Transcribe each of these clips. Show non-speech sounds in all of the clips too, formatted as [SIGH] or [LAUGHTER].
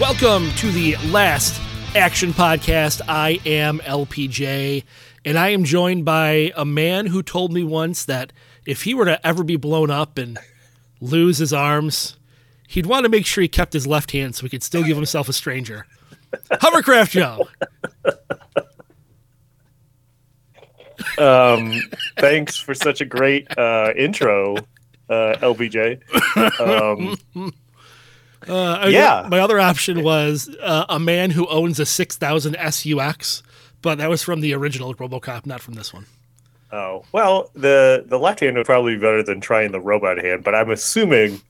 Welcome to the last action podcast. I am LPJ, and I am joined by a man who told me once that if he were to ever be blown up and lose his arms, he'd want to make sure he kept his left hand so he could still give himself a stranger. Hovercraft Joe. Um, thanks for such a great uh, intro, uh, LBJ. Um, Uh, Yeah. My other option was uh, a man who owns a 6000 SUX, but that was from the original Robocop, not from this one. oh well, the the left hand would probably be better than trying the robot hand, but I'm assuming,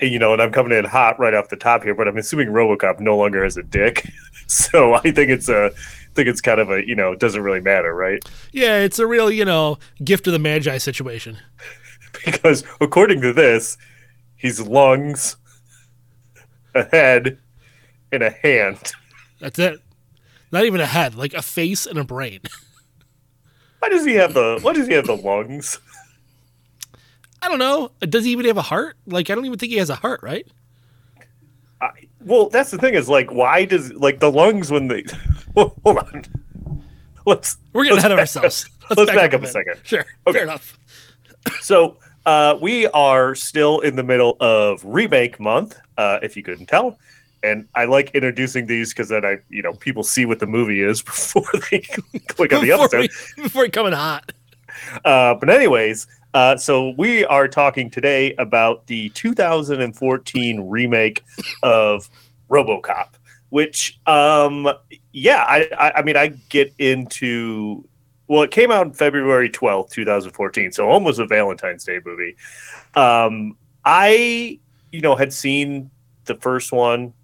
you know, and I'm coming in hot right off the top here, but I'm assuming RoboCop no longer has a dick, [LAUGHS] so I think it's a. I think it's kind of a you know it doesn't really matter right Yeah, it's a real, you know, gift of the Magi situation. [LAUGHS] because according to this he's lungs a head and a hand That's it. Not even a head, like a face and a brain. [LAUGHS] why does he have the why does he have the lungs I don't know. Does he even have a heart? Like, I don't even think he has a heart, right? I, well, that's the thing is like, why does like the lungs when they [LAUGHS] hold on? Let's We're getting let's ahead of back ourselves. up. Let's back up a bit. second. Sure. Okay. Fair enough. So uh, we are still in the middle of remake month, uh, if you couldn't tell. And I like introducing these because then I, you know, people see what the movie is [LAUGHS] before they click on the Before episode. we, before it come in hot. Uh, but anyways, uh, so we are talking today about the 2014 remake of RoboCop, which, um, yeah, I, I, I mean, I get into. Well, it came out February 12th, 2014, so almost a Valentine's Day movie. Um, I, you know, had seen the first one.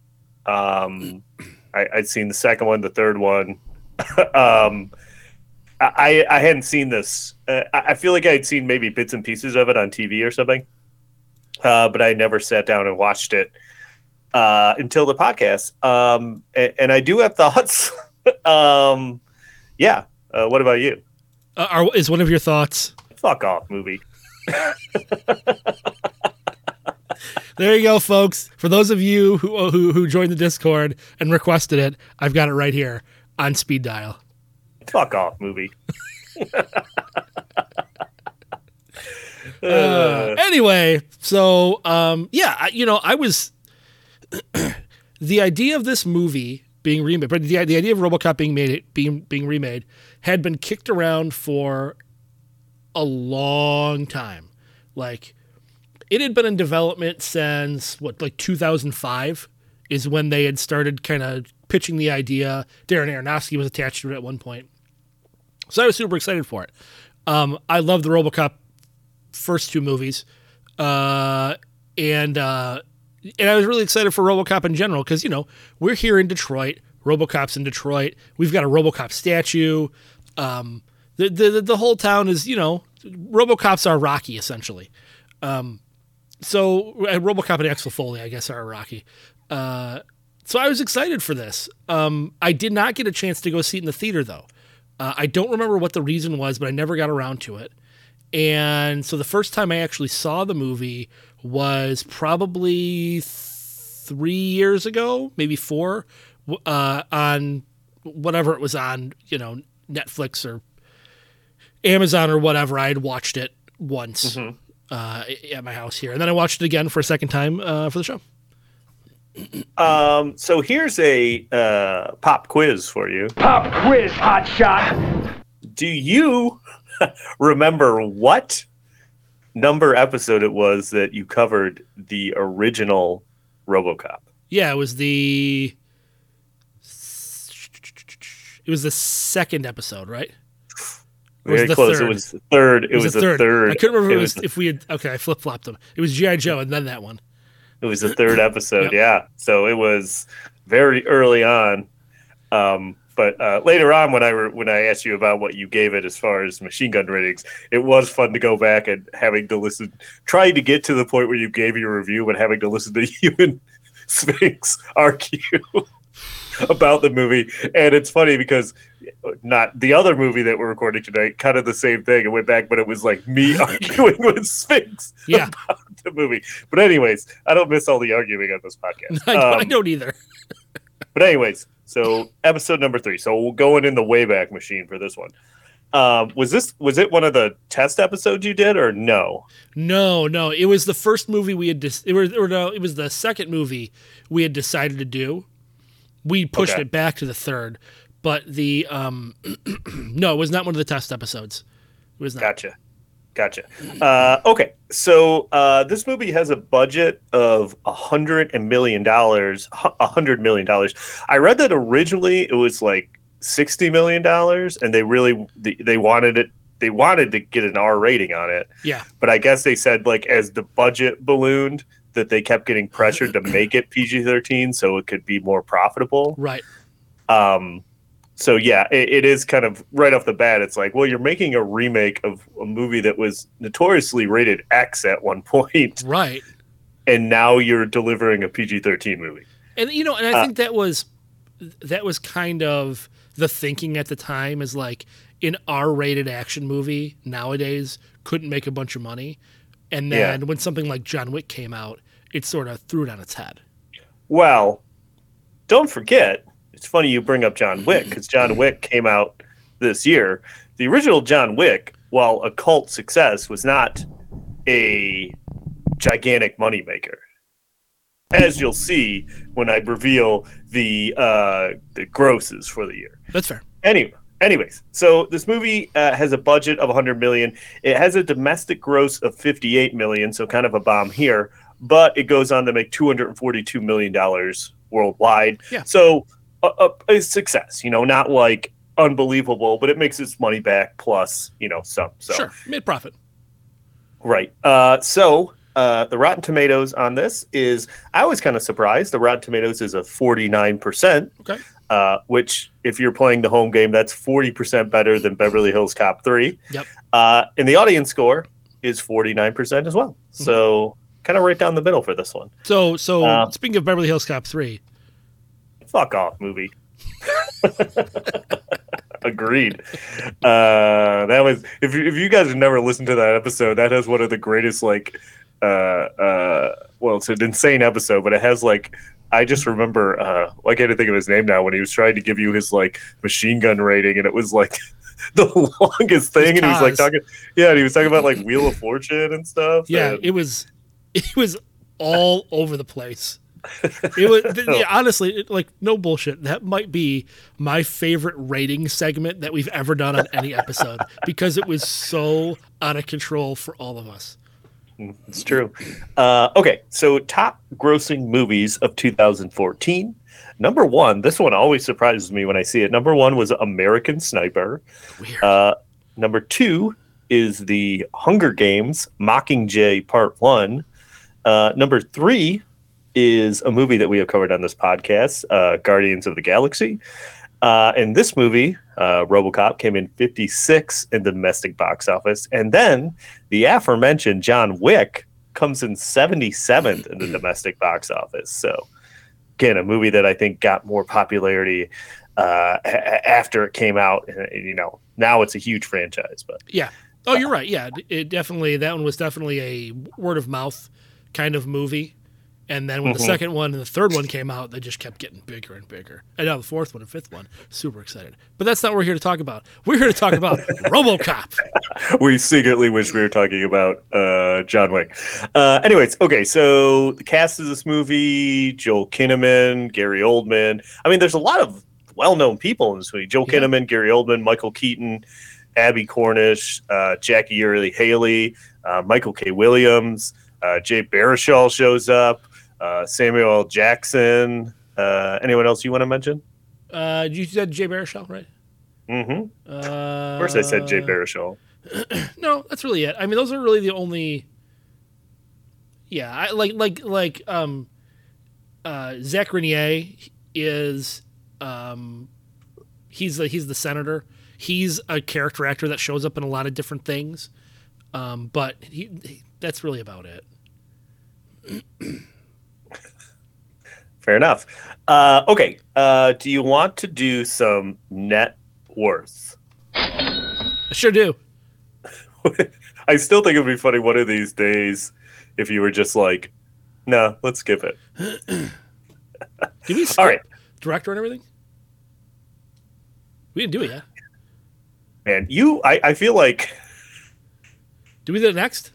Um, [CLEARS THROAT] I, I'd seen the second one, the third one. [LAUGHS] um, I, I hadn't seen this. Uh, I I feel like I'd seen maybe bits and pieces of it on TV or something, uh, but I never sat down and watched it uh, until the podcast. Um, and, and I do have [LAUGHS] thoughts. um, yeah. Uh, what about you? Uh, are, is one of your thoughts? Fuck off, movie. [LAUGHS] There you go, folks. For those of you who, who who joined the Discord and requested it, I've got it right here on speed dial. Fuck off, movie. [LAUGHS] Uh, anyway, so um, yeah, I, you know, I was [CLEARS THROAT] the idea of this movie being remade, but the, the idea of RoboCop being made being being remade had been kicked around for a long time. Like it had been in development since what, like 2005 is when they had started kind of pitching the idea. Darren Aronofsky was attached to it at one point, so I was super excited for it. Um, I love the RoboCop first two movies, uh, and uh, and I was really excited for RoboCop in general because you know we're here in Detroit. RoboCop's in Detroit. We've got a RoboCop statue. Um, the, the the whole town is you know RoboCops are Rocky essentially. Um, so uh, RoboCop and Axel Foley, I guess, are Rocky. Uh, so I was excited for this. Um, I did not get a chance to go see it in the theater though. Uh, I don't remember what the reason was, but I never got around to it. And so the first time I actually saw the movie was probably th- three years ago, maybe four, uh, on whatever it was on, you know, Netflix or Amazon or whatever. I had watched it once uh, at my house here, and then I watched it again for a second time uh, for the show. [CLEARS THROAT] Um, so here's a uh, pop quiz for you. Pop quiz, hot shot. Do you [LAUGHS] remember what number episode it was that you covered the original RoboCop? Yeah, it was the it was the second episode, right? Was Very the close. third? It was the third. It, was, the third. I couldn't remember if it It was, was if we had. Okay, I flip flopped them. It was GI Joe and then that one. It was the third [COUGHS] episode, yeah. So it was very early on. Um, but uh, later on, when I re- when I asked you about what you gave it as far as machine gun ratings, it was fun to go back and having to listen, trying to get to the point where you gave your review, but having to listen to [LAUGHS] you and Sphinx argue [LAUGHS] [LAUGHS] about the movie. And it's funny because not the other movie that we're recording tonight, kind of the same thing. It went back, but it was like me [LAUGHS] arguing with Sphinx Yeah. about the movie. But anyways, I don't miss all the arguing on this podcast. [LAUGHS] I, I Um, don't either. but anyways, so episode number three. So we're going in the Wayback Machine for this one. Um, was this was it one of the test episodes you did or no? No, no, it was the first movie we had. Dis- it was, or no, it was the second movie we had decided to do. We pushed Okay. it back to the third, but the um, [CLEARS THROAT] no, it was not one of the test episodes. It was not. Gotcha, gotcha. Uh, okay, so uh, this movie has a budget of a hundred and million dollars. A hundred million dollars. I read that originally it was like sixty million dollars, and they really they wanted it. They wanted to get an R rating on it. Yeah, but I guess they said like as the budget ballooned that they kept getting pressured to make it PG thirteen so it could be more profitable. right. Um, so yeah, it, it is kind of right off the bat. It's like, well, you're making a remake of a movie that was notoriously rated X at one point, Right. and now you're delivering a PG thirteen movie. And you know, and I Uh, think that was that was kind of the thinking at the time is like an R-rated action movie nowadays couldn't make a bunch of money, and Yeah. then when something like John Wick came out, it sort of threw it on its head. Well, don't forget, it's funny you bring up John Wick because John Wick came out this year. The original John Wick, while a cult success, was not a gigantic moneymaker. As you'll see when I reveal the uh, the grosses for the year. That's fair. Anyway, anyways, so this movie uh, has a budget of 100 million. It has a domestic gross of 58 million, so kind of a bomb here. But it goes on to make 242 million dollars worldwide. Yeah. So a, a, a success. You know, not like unbelievable, but it makes its money back plus you know some. So Sure, mid profit. Right. Uh, so uh, the Rotten Tomatoes on this is, I was kind of surprised. The Rotten Tomatoes is a 49%, Okay. Uh, which, if you're playing the home game, that's 40% better than Beverly Hills Cop 3. Yep. Uh, and the audience score is 49% as well. So kind of right down the middle for this one. So, so Uh, speaking of Beverly Hills Cop three, Fuck off, movie. [LAUGHS] Agreed. Uh, that was if you, if you guys have never listened to that episode, that has one of the greatest like uh uh well, it's an insane episode, but it has like I just remember uh I can't think of his name now when he was trying to give you his like machine gun rating and it was like [LAUGHS] the longest thing and he was like talking yeah, and he was talking about like Wheel of Fortune and stuff. yeah, and- it was, [LAUGHS] it was all over the place. It was th- [LAUGHS] yeah, honestly it- like no bullshit. That might be my favorite rating segment that we've ever done on any episode because it was so out of control for all of us. It's true. Uh, okay, so top grossing movies of 2014. Number one, this one always surprises me when I see it. Number one was American Sniper. Weird. Uh, number two is the Hunger Games Mockingjay Part One. Uh, number three is a movie that we have covered on this podcast, uh, Guardians of the Galaxy. Uh, and this movie, uh, RoboCop, came in 56 in the domestic box office, and then the aforementioned John Wick comes in 77th in the [CLEARS THROAT] domestic box office. So, again, a movie that I think got more popularity uh, a- after it came out. And, you know, now it's a huge franchise. But Yeah. Oh, you're right. Yeah, it definitely that one was definitely a word of mouth kind of movie. And then when the Mhm. second one and the third one came out, they just kept getting bigger and bigger. And now the fourth one and fifth one, super excited. But that's not what we're here to talk about. We're here to talk about [LAUGHS] RoboCop. we secretly wish we were talking about uh, John Wick. Uh, anyways, okay, so the cast of this movie: Joel Kinnaman, Gary Oldman. I mean, there's a lot of well-known people in this movie: Joel Yeah. Kinnaman, Gary Oldman, Michael Keaton, Abbie Cornish, uh, Jackie Earle Haley, uh, Michael K. Williams, uh, Jay Baruchel shows up, uh, Samuel Jackson. Uh, anyone else you want to mention? Uh, you said Jay Baruchel, right? Mm-hmm. Uh, Of course, I said Jay Baruchel. [CLEARS THROAT] No, that's really it. I mean, those are really the only. Yeah, I, like like like um, uh, Zach Renier is um, he's the, he's the senator. He's a character actor that shows up in a lot of different things, um, but he, he that's really about it. [CLEARS THROAT] Fair enough. Uh, okay. Uh, do you want to do some net worth? I sure do. [LAUGHS] I still think it would be funny one of these days if you were just like, no, let's skip it. [CLEARS THROAT] Did we skip right. director and everything? We didn't do it yet. Man, you, I, I feel like, Do we do it next?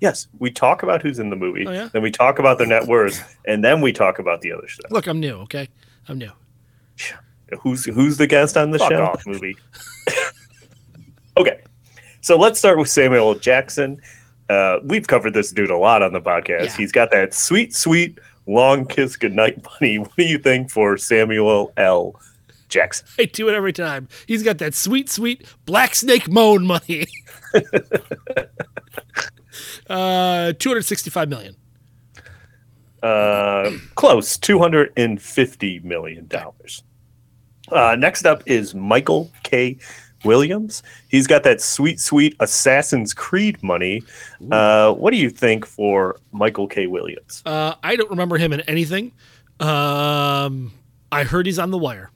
Yes, we talk about who's in the movie, Oh, yeah? then we talk about their net worth, and then we talk about the other stuff. Look, I'm new. Okay, I'm new. Who's who's the guest on the Fuck show? off. movie. [LAUGHS] okay, so let's start with Samuel Jackson. Uh, we've covered this dude a lot on the podcast. Yeah. He's got that sweet, sweet long kiss goodnight [LAUGHS] bunny. What do you think for Samuel L. Jackson? I do it every time. He's got that sweet, sweet black snake moan money. [LAUGHS] uh, two hundred sixty-five million. Uh, close, two hundred and fifty million dollars. Uh, next up is Michael K. Williams. He's got that sweet, sweet Assassin's Creed money. Uh, what do you think for Michael K. Williams? Uh, I don't remember him in anything. Um, I heard he's on The Wire.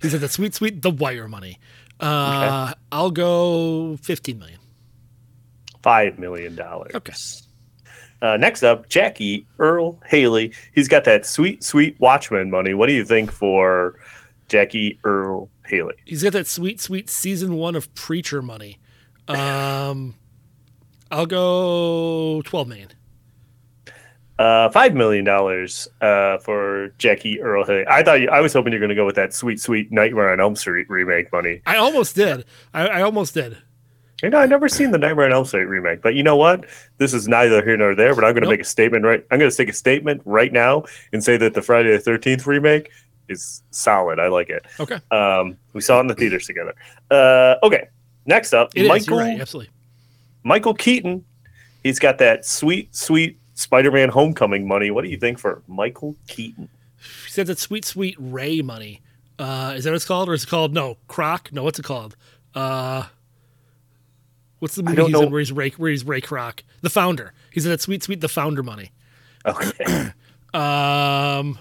He's at that sweet, sweet The Wire money. Uh, I'll go fifteen million. Five million dollars. Okay. Uh, next up, Jackie Earle Haley. He's got that sweet, sweet Watchmen money. What do you think for Jackie Earle Haley? He's got that sweet, sweet season one of Preacher money. Um, I'll go twelve million. Uh, five million dollars uh, for Jackie Earle Haley. I thought you, I was hoping you're going to go with that sweet, sweet Nightmare on Elm Street remake money. I almost did. I, I almost did. You know, I've never seen the Nightmare on Elm Street remake, but you know what? This is neither here nor there. But I'm going to Nope. make a statement right. I'm going to take a statement right now and say that the Friday the Thirteenth remake is solid. I like it. Okay, Um, we saw it in the theaters together. Uh, okay, next up, it is. Michael You're right. Absolutely. Michael Keaton. He's got that sweet, sweet Spider-Man Homecoming money. What do you think for Michael Keaton? He's got that sweet, sweet Ray money. Uh, is that what it's called, or is it called no Croc? No, what's it called? Uh, what's the movie he's know. in where he's Ray, where he's Ray Kroc, the founder? He's in that sweet, sweet the founder money. Okay, [CLEARS THROAT] Um,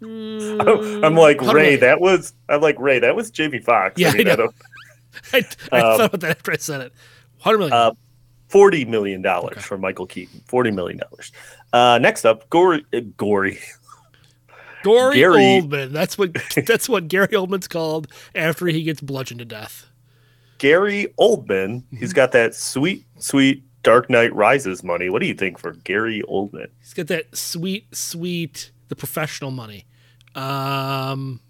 [LAUGHS] I'm like Ray. That was I'm like Ray. That was Jamie Foxx. Yeah, I know. don't- [LAUGHS] I, I Um, thought about that after I said it. Hundred million. Uh, Forty million dollars Okay. for Michael Keaton. Forty million dollars. Uh, next up, Gory. Uh, Gory. Gory Gary- Oldman. That's what [LAUGHS] that's what Gary Oldman's called after he gets bludgeoned to death. Gary Oldman. He's got that sweet, sweet Dark Knight Rises money. What do you think for Gary Oldman? He's got that sweet, sweet the professional money. Um,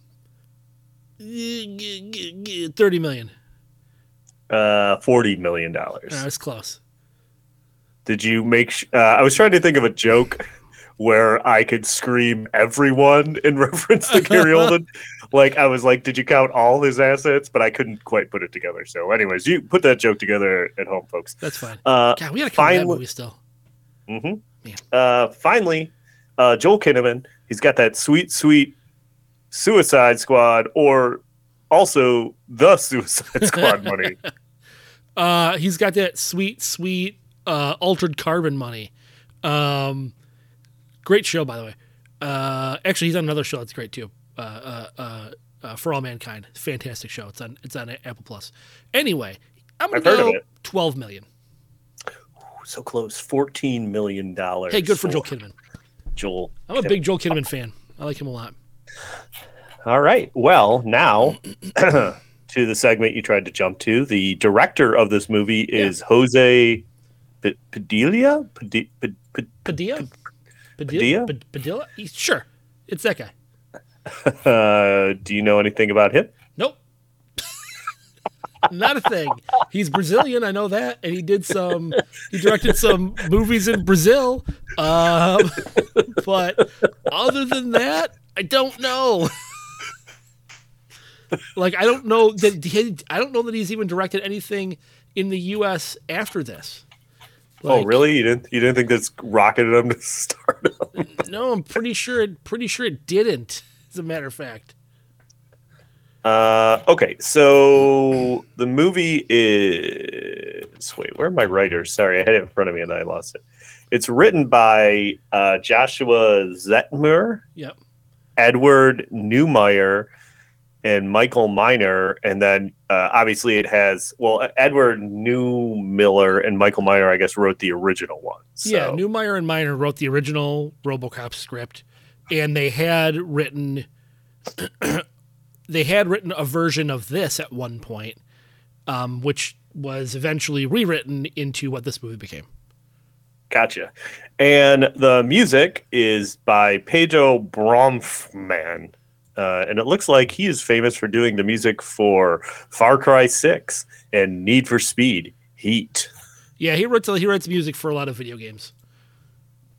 thirty million. Uh, forty million dollars. Uh, that's close. Did you make? Sh- uh, I was trying to think of a joke where I could scream everyone in [LAUGHS] reference to Gary [LAUGHS] Oldman. Like I was like, did you count all his assets? But I couldn't quite put it together. So, anyways, you put that joke together at home, folks. That's fine. Uh, God, we gotta cover that movie still. hmm Man. Uh, finally, uh, Joel Kinnaman. He's got that sweet, sweet Suicide Squad, or also the [LAUGHS] Suicide Squad money. Uh, he's got that sweet, sweet uh, altered carbon money. Um, great show, by the way. Uh, actually, he's on another show that's great too. Uh, uh, uh, uh, For All Mankind, fantastic show. It's on it's on Apple Plus. Anyway, I'm gonna I've go twelve million. So close, fourteen million dollars. Hey, good for Joel Kinnaman. Joel. I'm a big Joel Kinnaman fan. I like him a lot. All right. Well, now [CLEARS THROAT] to the segment you tried to jump to. The director of this movie is Jose P- Padilla. Padilla? Padilla? Padilla? Sure. It's that guy. Uh, do you know anything about him? Nope. Not a thing. He's Brazilian, I know that, and he did some. He directed some movies in Brazil, um, [LAUGHS] but other than that, I don't know. like I don't know that he, I don't know that he's even directed anything in the U.S. after this. Oh, really? You didn't you didn't think this rocketed him to [LAUGHS] stardom? No, I'm pretty sure it. Pretty sure it didn't. As a matter of fact. Uh, okay, so the movie is wait, where are my writers? Sorry, I had it in front of me and I lost it. It's written by uh, Joshua Zetumer, Yep. Edward Neumeier, and Michael Miner, and then uh, obviously it has well Edward Newmiller and Michael Miner, I guess, wrote the original one. So, Yeah, Neumeier and Miner wrote the original RoboCop script, and they had written [CLEARS THROAT] they had written a version of this at one point, um, which was eventually rewritten into what this movie became. Gotcha. And the music is by Pedro Bromfman. Uh, and it looks like he is famous for doing the music for Far Cry 6 and Need for Speed Heat. Yeah, he writes he writes music for a lot of video games.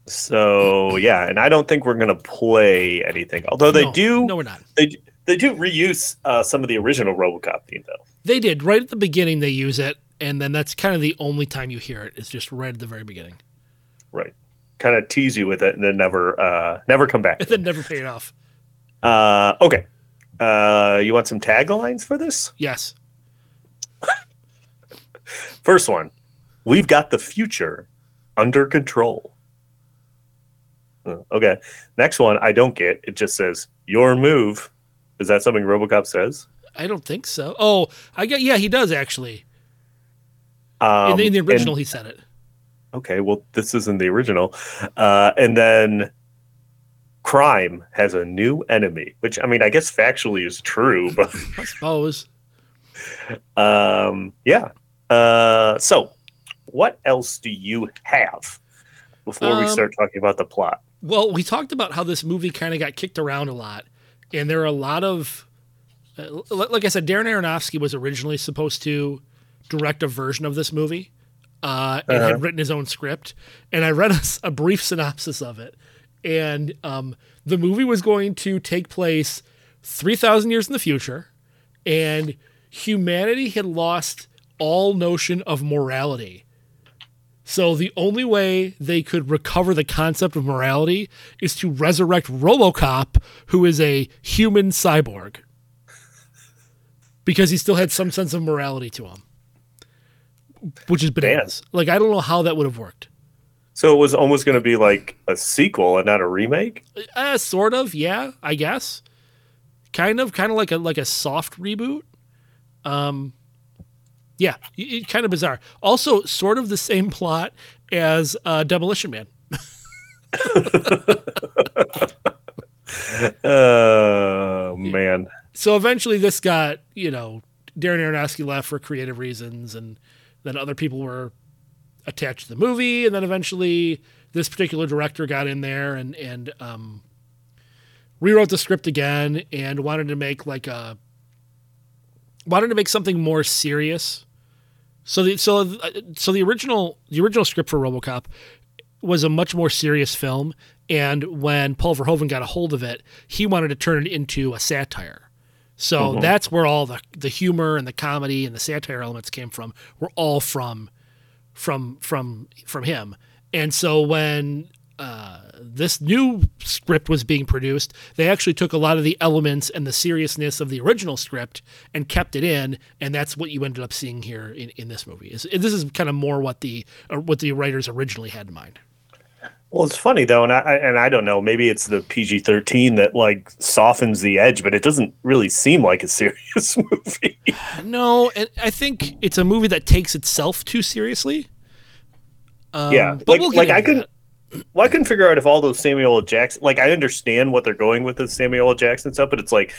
So, yeah, and I don't think we're going to play anything. Although they No, do No, we're not. they they do reuse uh, some of the original RoboCop theme though. They did right at the beginning. They use it, and then that's kind of the only time you hear it. it. Is just right at the very beginning, Right. Kind of tease you with it and then never uh never come back. [LAUGHS] and then never pay it off. Uh okay. Uh you want some taglines for this? Yes. [LAUGHS] First one, we've got the future under control. Uh, Okay. Next one, I don't get. It just says your move. Is that something RoboCop says? I don't think so. Oh, I get. Yeah, he does actually. Um, In the, in the and- original, he said it. okay, well, this isn't the original. Uh, and then crime has a new enemy, which I mean, I guess factually is true, [LAUGHS] but I suppose. um, yeah. Uh, so, what else do you have before we Um, start talking about the plot? Well, we talked about how this movie kind of got kicked around a lot, and there are a lot of, uh, like I said, Darren Aronofsky was originally supposed to direct a version of this movie, uh, and had written his own script. And I read a brief synopsis of it, and um, the movie was going to take place three thousand years in the future, and humanity had lost all notion of morality. So the only way they could recover the concept of morality is to resurrect RoboCop, who is a human cyborg. Because he still had some sense of morality to him. Which is bananas. Like I don't know how that would have worked. So it was almost going to be like a sequel and not a remake. Uh, sort of, yeah, I guess. Kind of, kind of like a like a soft reboot. Um, yeah, it, it- kind of bizarre. Also, sort of the same [LAUGHS] plot as uh, Demolition Man. [LAUGHS] Oh man, so eventually this got you know darren aronofsky left for creative reasons and then other people were attached to the movie and then eventually this particular director got in there and and um, rewrote the script again and wanted to make like a wanted to make something more serious. So the so uh, so the original the original script for RoboCop was a much more serious film and when Paul Verhoeven got a hold of it he wanted to turn it into a satire. So mm-hmm. that's where all the the humor and the comedy and the satire elements came from were all from from from from him and so when uh, this new script was being produced, they actually took a lot of the elements and the seriousness of the original script and kept it in, and that's what you ended up seeing here in, in this movie. Is this is kind of more what the uh, what the writers originally had in mind. Well, it's funny though, and I and I don't know. Maybe it's the PG thirteen that like softens the edge, but it doesn't really seem like a serious [LAUGHS] movie. No, and I think it's a movie that takes itself too seriously. Um, yeah, but like we'll get like I couldn't. Well, I couldn't figure out if all those Samuel L. Jackson. Like I understand what they're going with the Samuel L. Jackson stuff, but it's like,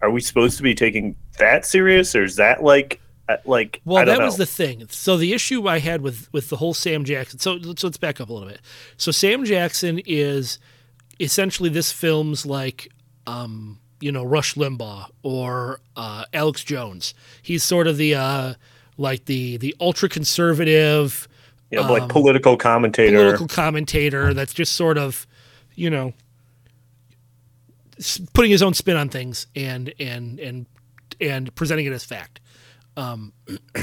are we supposed to be taking that serious, or is that like like? Well, I don't that know. was the thing. So the issue I had with with the whole Sam Jackson. So let's, let's back up a little bit. So Sam Jackson is essentially this film's like, um, you know, Rush Limbaugh or uh, Alex Jones. He's sort of the uh, like the the ultra conservative you know, like political commentator. um, political commentator that's just sort of, you know, putting his own spin on things and and and and presenting it as fact. Um,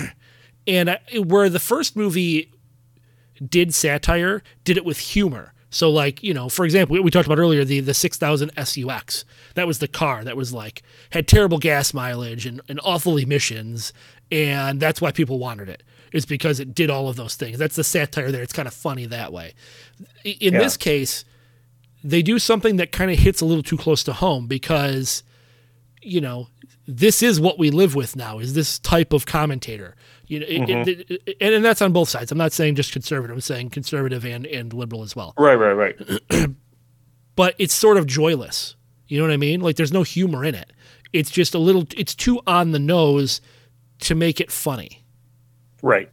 [CLEARS THROAT] and I, where the first movie did satire, did it with humor. So like, you know, for example, we, talked about earlier the the 6000 SUX. That was the car that was like had terrible gas mileage and, and awful emissions and that's why people wanted it. It's because it did all of those things. That's the satire there. It's kind of funny that way. In Yeah. this case, they do something that kind of hits a little too close to home because you know this is what we live with now is this type of commentator. You know it, it- it- and, and that's on both sides. I'm not saying just conservative i'm saying conservative and, and liberal as well. Right, right, right. [CLEARS THROAT] but it's sort of joyless. You know what i mean? Like there's no humor in it. It's just a little it's too on the nose to make it funny. Right.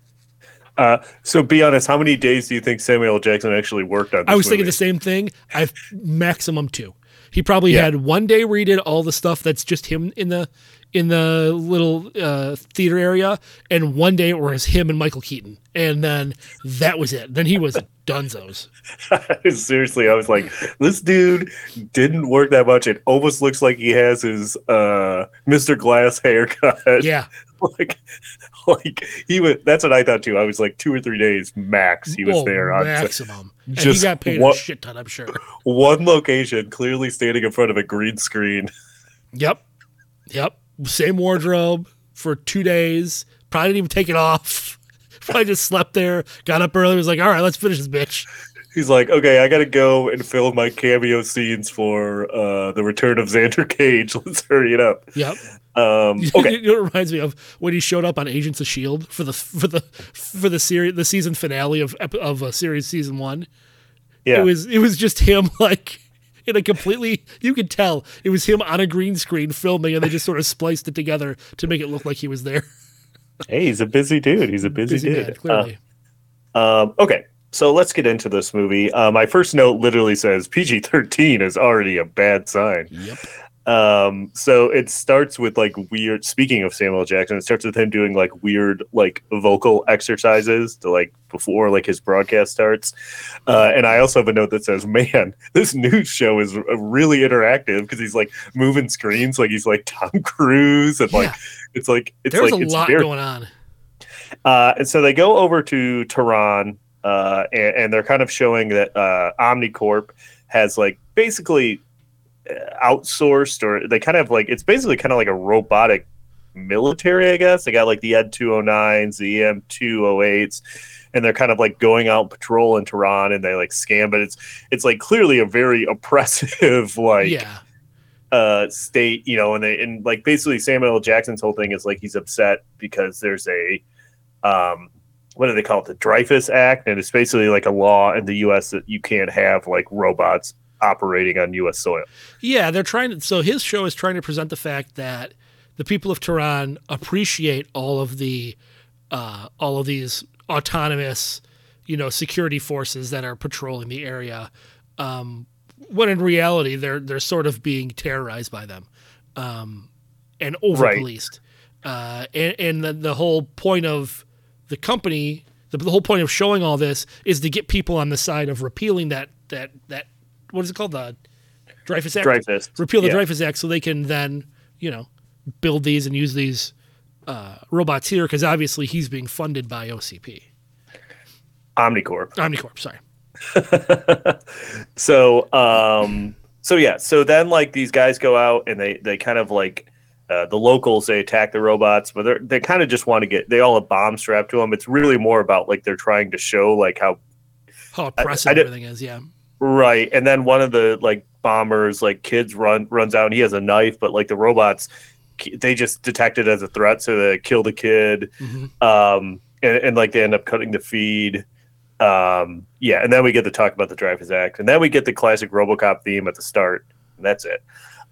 Uh, so be honest, how many days do you think Samuel Jackson actually worked on this I was thinking the same thing. I've maximum two. He probably Yeah. had one day where he did all the stuff that's just him in the in the little uh, theater area, and one day where it's him and Michael Keaton, and then that was it. Then he was [LAUGHS] dunzos. [LAUGHS] Seriously, I was like, this dude didn't work that much. It almost looks like he has his uh, Mr. Glass haircut. Yeah, [LAUGHS] like, [LAUGHS] like he was. That's what I thought too. I was like two or three days max. He was Whoa, there on maximum. And he got paid what- a shit ton, I'm sure. [LAUGHS] one location, clearly standing in front of a green screen. Yep, yep. Same wardrobe for two days. Probably didn't even take it off. [LAUGHS] Probably just slept there. Got up early. Was like, all right, let's finish this bitch. He's like, okay, I gotta go and film my cameo scenes for uh, the return of Xander Cage. Let's hurry it up. Yep. Um, [LAUGHS] okay, you know, what it reminds me of when he showed up on Agents of Shield for the for the for the series the season finale of of uh, series season one. yeah, It was it was just him [LAUGHS] like in a completely you could tell it was him on a green screen filming and they just sort of spliced it together to make it look like he was there. hey, he's a busy dude. He's a [LAUGHS] busy, Busy dude. man, clearly. Uh, um, okay, so let's get into this movie. Uh, my first note literally says PG thirteen is already a bad sign. yep. Um, so it starts with like weird. Speaking of Samuel Jackson, it starts with him doing like weird like vocal exercises to like before like his broadcast starts. Uh, and I also have a note that says, "Man, [LAUGHS] this news show is really interactive because he's like moving screens like he's like Tom Cruise and like Yeah. it's like it's There's like a it's lot very going on. uh, and so they go over to Tehran, uh, and, and they're kind of showing that uh, OmniCorp has like basically outsourced, or they kind of like it's basically kind of like a robotic military, I guess. They got like the Ed 209s, the EM 208s, and they're kind of like going out patrol in Tehran, and they like scan, but it's it's like clearly a very [LAUGHS] oppressive like yeah. uh state you know and they and like basically samuel L. jackson's whole thing is like he's upset because there's a um what do they call it the dreyfus act and it's basically like a law in the us that you can't have like robots operating on us soil Yeah, they're trying to. So his show is trying to present the fact that the people of Tehran appreciate all of the, uh, all of these autonomous, you know, security forces that are patrolling the area. Um, when in reality, they're they're sort of being terrorized by them, um, and over policed. Uh, and and the, the whole point of the company, the, the whole point of showing all this is to get people on the side of repealing that that that what is it called the Dreyfus Act dreyfus repeal the Yeah. Dreyfus Act so they can then, you know, build these and use these uh, robots here because obviously he's being funded by OCP. omnicorp Omnicorp, sorry. [LAUGHS] so um so yeah so then like these guys go out and they they kind of like uh, the locals they attack the robots but they're, they kind of just want to get they all have bombs strapped to them it's really more about like they're trying to show like how How oppressive I did- everything is, yeah. Right, and then one of the like bombers, like kids, run runs out and he has a knife, but like the robots, they just detect it as a threat, so they kill the kid, Mhm. um, and, and like they end up cutting the feed. Um, yeah, and then we get to talk about the Dreyfus Act, and then we get the classic RoboCop theme at the start, and that's it.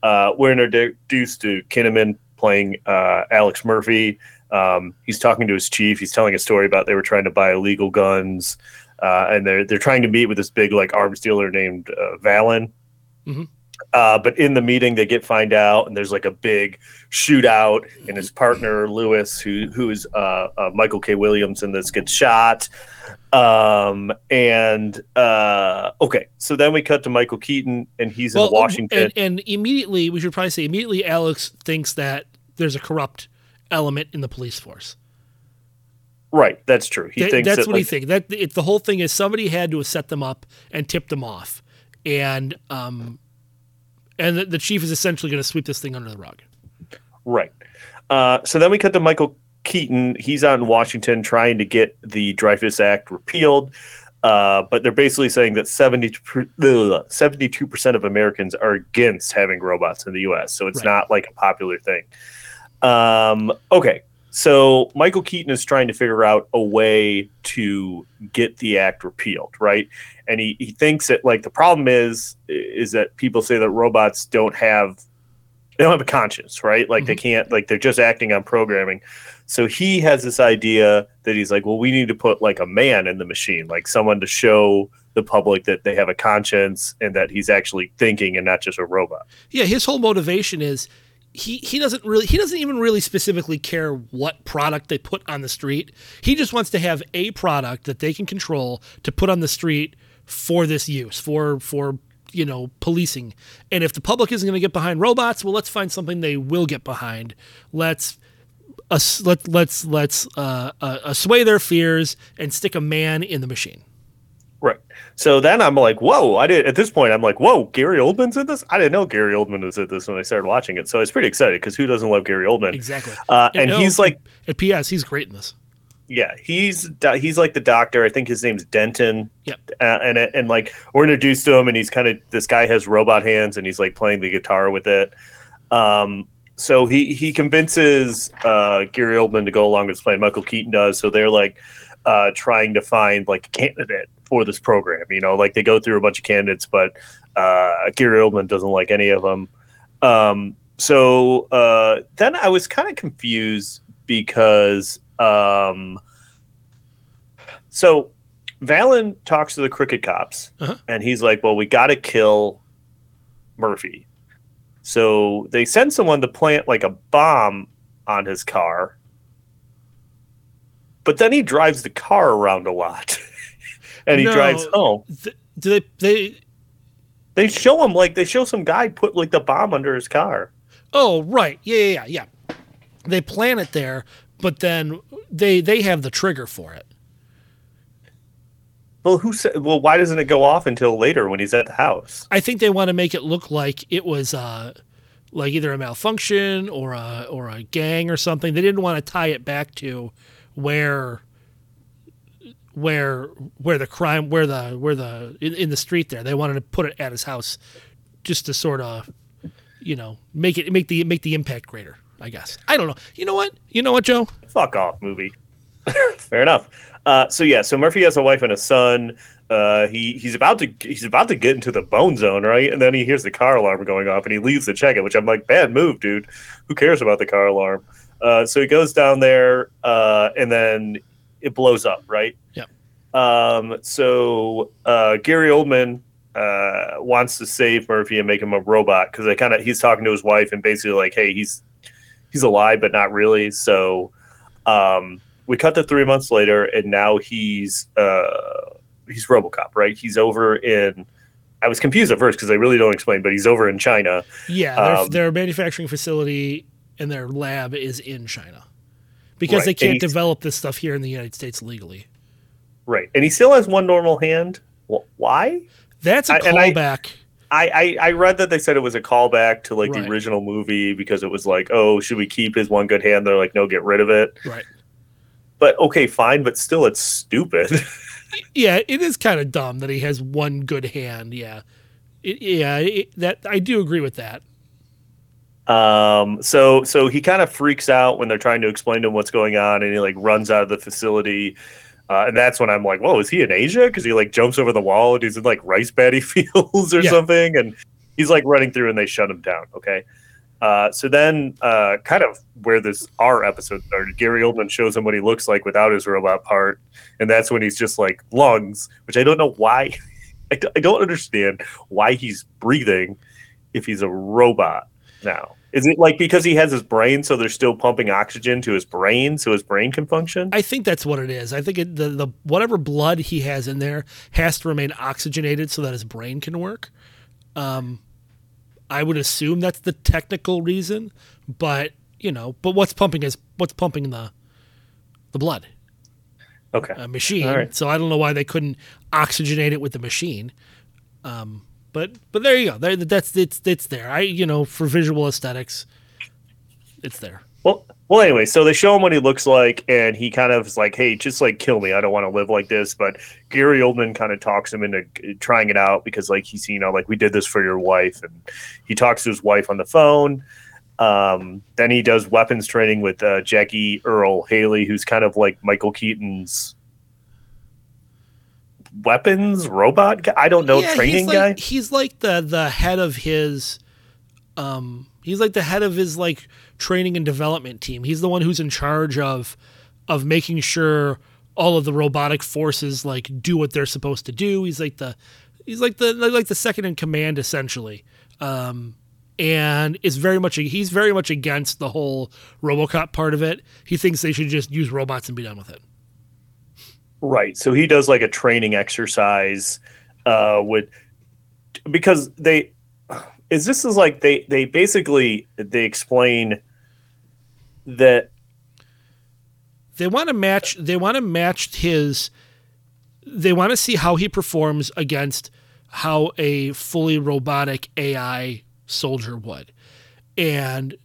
Uh, we're introduced to Kinnaman playing uh, Alex Murphy. Um, he's talking to his chief. He's telling a story about they were trying to buy illegal guns uh, and they're they're trying to meet with this big like arms dealer named uh, Vallon. Mhm. Uh, but in the meeting, they get find out, and there's like a big shootout, and his partner Lewis, who who is uh, uh, Michael K. Williams, in this gets shot. Um, and uh, okay, so then we cut to Michael Keaton, and he's in Washington. And, and immediately, we should probably say, immediately Alex thinks that there's a corrupt element in the police force. Right, that's true. He Th- thinks that's that, what he like, thinks. That it, the whole thing is somebody had to have set them up and tipped them off, and um, and the, the chief is essentially going to sweep this thing under the rug. Right. Uh, so then we cut to Michael Keaton. He's out in Washington trying to get the Dreyfus Act repealed. Uh, but they're basically saying that 70, 72% of Americans are against having robots in the U.S. So it's Right. not like a popular thing. Um, okay. So Michael Keaton is trying to figure out a way to get the act repealed, right? And he, he thinks that like the problem is is that people say that robots don't have they don't have a conscience, right? Like they mm-hmm. can't like they're just acting on programming. So he has this idea that he's like, well, we need to put like a man in the machine, like someone to show the public that they have a conscience and that he's actually thinking and not just a robot. Yeah, his whole motivation is he he doesn't really he doesn't even really specifically care what product they put on the street. He just wants to have a product that they can control to put on the street for this use for for you know policing. And if the public isn't going to get behind robots, well, let's find something they will get behind. Let's us let let's let's uh, uh, assuage their fears and stick a man in the machine. Right. So then I'm like, whoa! I did at this point. I'm like, whoa! Gary Oldman's in this. I didn't know Gary Oldman was in this when I started watching it. So I was pretty excited because who doesn't love Gary Oldman? Exactly. Uh, and oh, he's like, at PS, he's great in this. yeah, he's he's like the doctor. I think his name's Denton. Yep. Uh, and and like we're introduced to him, and he's kind of this guy has robot hands, and he's like playing the guitar with it. Um, so he he convinces uh, Gary Oldman to go along with his plan. Michael Keaton does. So they're like uh, trying to find like a candidate for this program. You know, like they go through a bunch of candidates, but uh, Gary Oldman doesn't like any of them. Um, so uh, then I was kind of confused because um, so Vallon talks to the cricket cops, Uh-huh. and he's like, "Well, we got to kill Murphy." So they send someone to plant like a bomb on his car, but then he drives the car around a lot, [LAUGHS] and he No. drives home. Th- do they they They show him like they show some guy put like the bomb under his car. Oh, right. Yeah, yeah, yeah, yeah. They plant it there, but then they they have the trigger for it. Well, who said? Well, why doesn't it go off until later when he's at the house? I think they want to make it look like it was uh like either a malfunction or a or a gang or something. They didn't want to tie it back to where where where the crime where the where the in, in the street there. They wanted to put it at his house just to sort of you know, make it make the make the impact greater, I guess. I don't know. You know what? You know what, Joe? Fuck off, movie. [LAUGHS] Fair enough. Uh, so yeah, so Murphy has a wife and a son. Uh, he he's about to he's about to get into the bone zone, right? And then he hears the car alarm going off, and he leaves to check it. Which I'm like, bad move, dude. Who cares about the car alarm? Uh, so he goes down there, uh, and then it blows up, right? Yep. Um, so uh, Gary Oldman uh, wants to save Murphy and make him a robot because I kind of he's talking to his wife and basically like, hey, he's he's alive but not really. So um, we cut to three months later, and now he's uh, he's RoboCop, right? He's over in. I was confused at first because they really don't explain, but he's over in China. Yeah, Um, their manufacturing facility and their lab is in China because Right, they can't develop this stuff here in the United States legally. Right, and he still has one normal hand. Why? That's a I- callback. I, I I read that they said it was a callback to like Right. the original movie because it was like, oh, should we keep his one good hand? They're like, no, get rid of it. right. But okay, fine, but still, it's stupid. [LAUGHS] Yeah, it is kind of dumb that he has one good hand. Yeah, it, yeah, it, that I do agree with that. Um, so so he kind of freaks out when they're trying to explain to him what's going on, and he like runs out of the facility. Uh, and that's when I'm like, whoa, is he in Asia? Because he like jumps over the wall and he's in like rice paddy [LAUGHS] fields or Yeah. something, and he's like running through, and they shut him down. Okay. Uh, so then, uh, kind of where this our episode started, Gary Oldman shows him what he looks like without his robot part, and that's when he's just like lungs, which I don't know why. [LAUGHS] I, d- I don't understand why he's breathing if he's a robot now. Is it like because he has his brain, so they're still pumping oxygen to his brain, so his brain can function? I think that's what it is. I think it, the the whatever blood he has in there has to remain oxygenated so that his brain can work. Um, I would assume that's the technical reason, but you know, but what's pumping is what's pumping the the blood. Okay. uh, machine. Right. So I don't know why they couldn't oxygenate it with the machine. Um, but but there you go. There, that's it's it's there. I you know for visual aesthetics, it's there. Well, well, anyway, so they show him what he looks like, and he kind of is like, "Hey, just like kill me. I don't want to live like this." But Gary Oldman kind of talks him into trying it out because, like, he's you know, like we did this for your wife, and he talks to his wife on the phone. Um, then he does weapons training with uh, Jackie Earle Haley, who's kind of like Michael Keaton's weapons robot guy. I don't know, training he's like, guy. He's like the the head of his um he's like the head of his like training and development team. He's the one who's in charge of of making sure all of the robotic forces like do what they're supposed to do. He's like the he's like the like the second in command essentially. Um and is very much he's very much against the whole RoboCop part of it. He thinks they should just use robots and be done with it. Right. So he does like a training exercise uh with because they is this is like they they basically they explain that they want to match they want to match his they want to see how he performs against how a fully robotic AI soldier would. And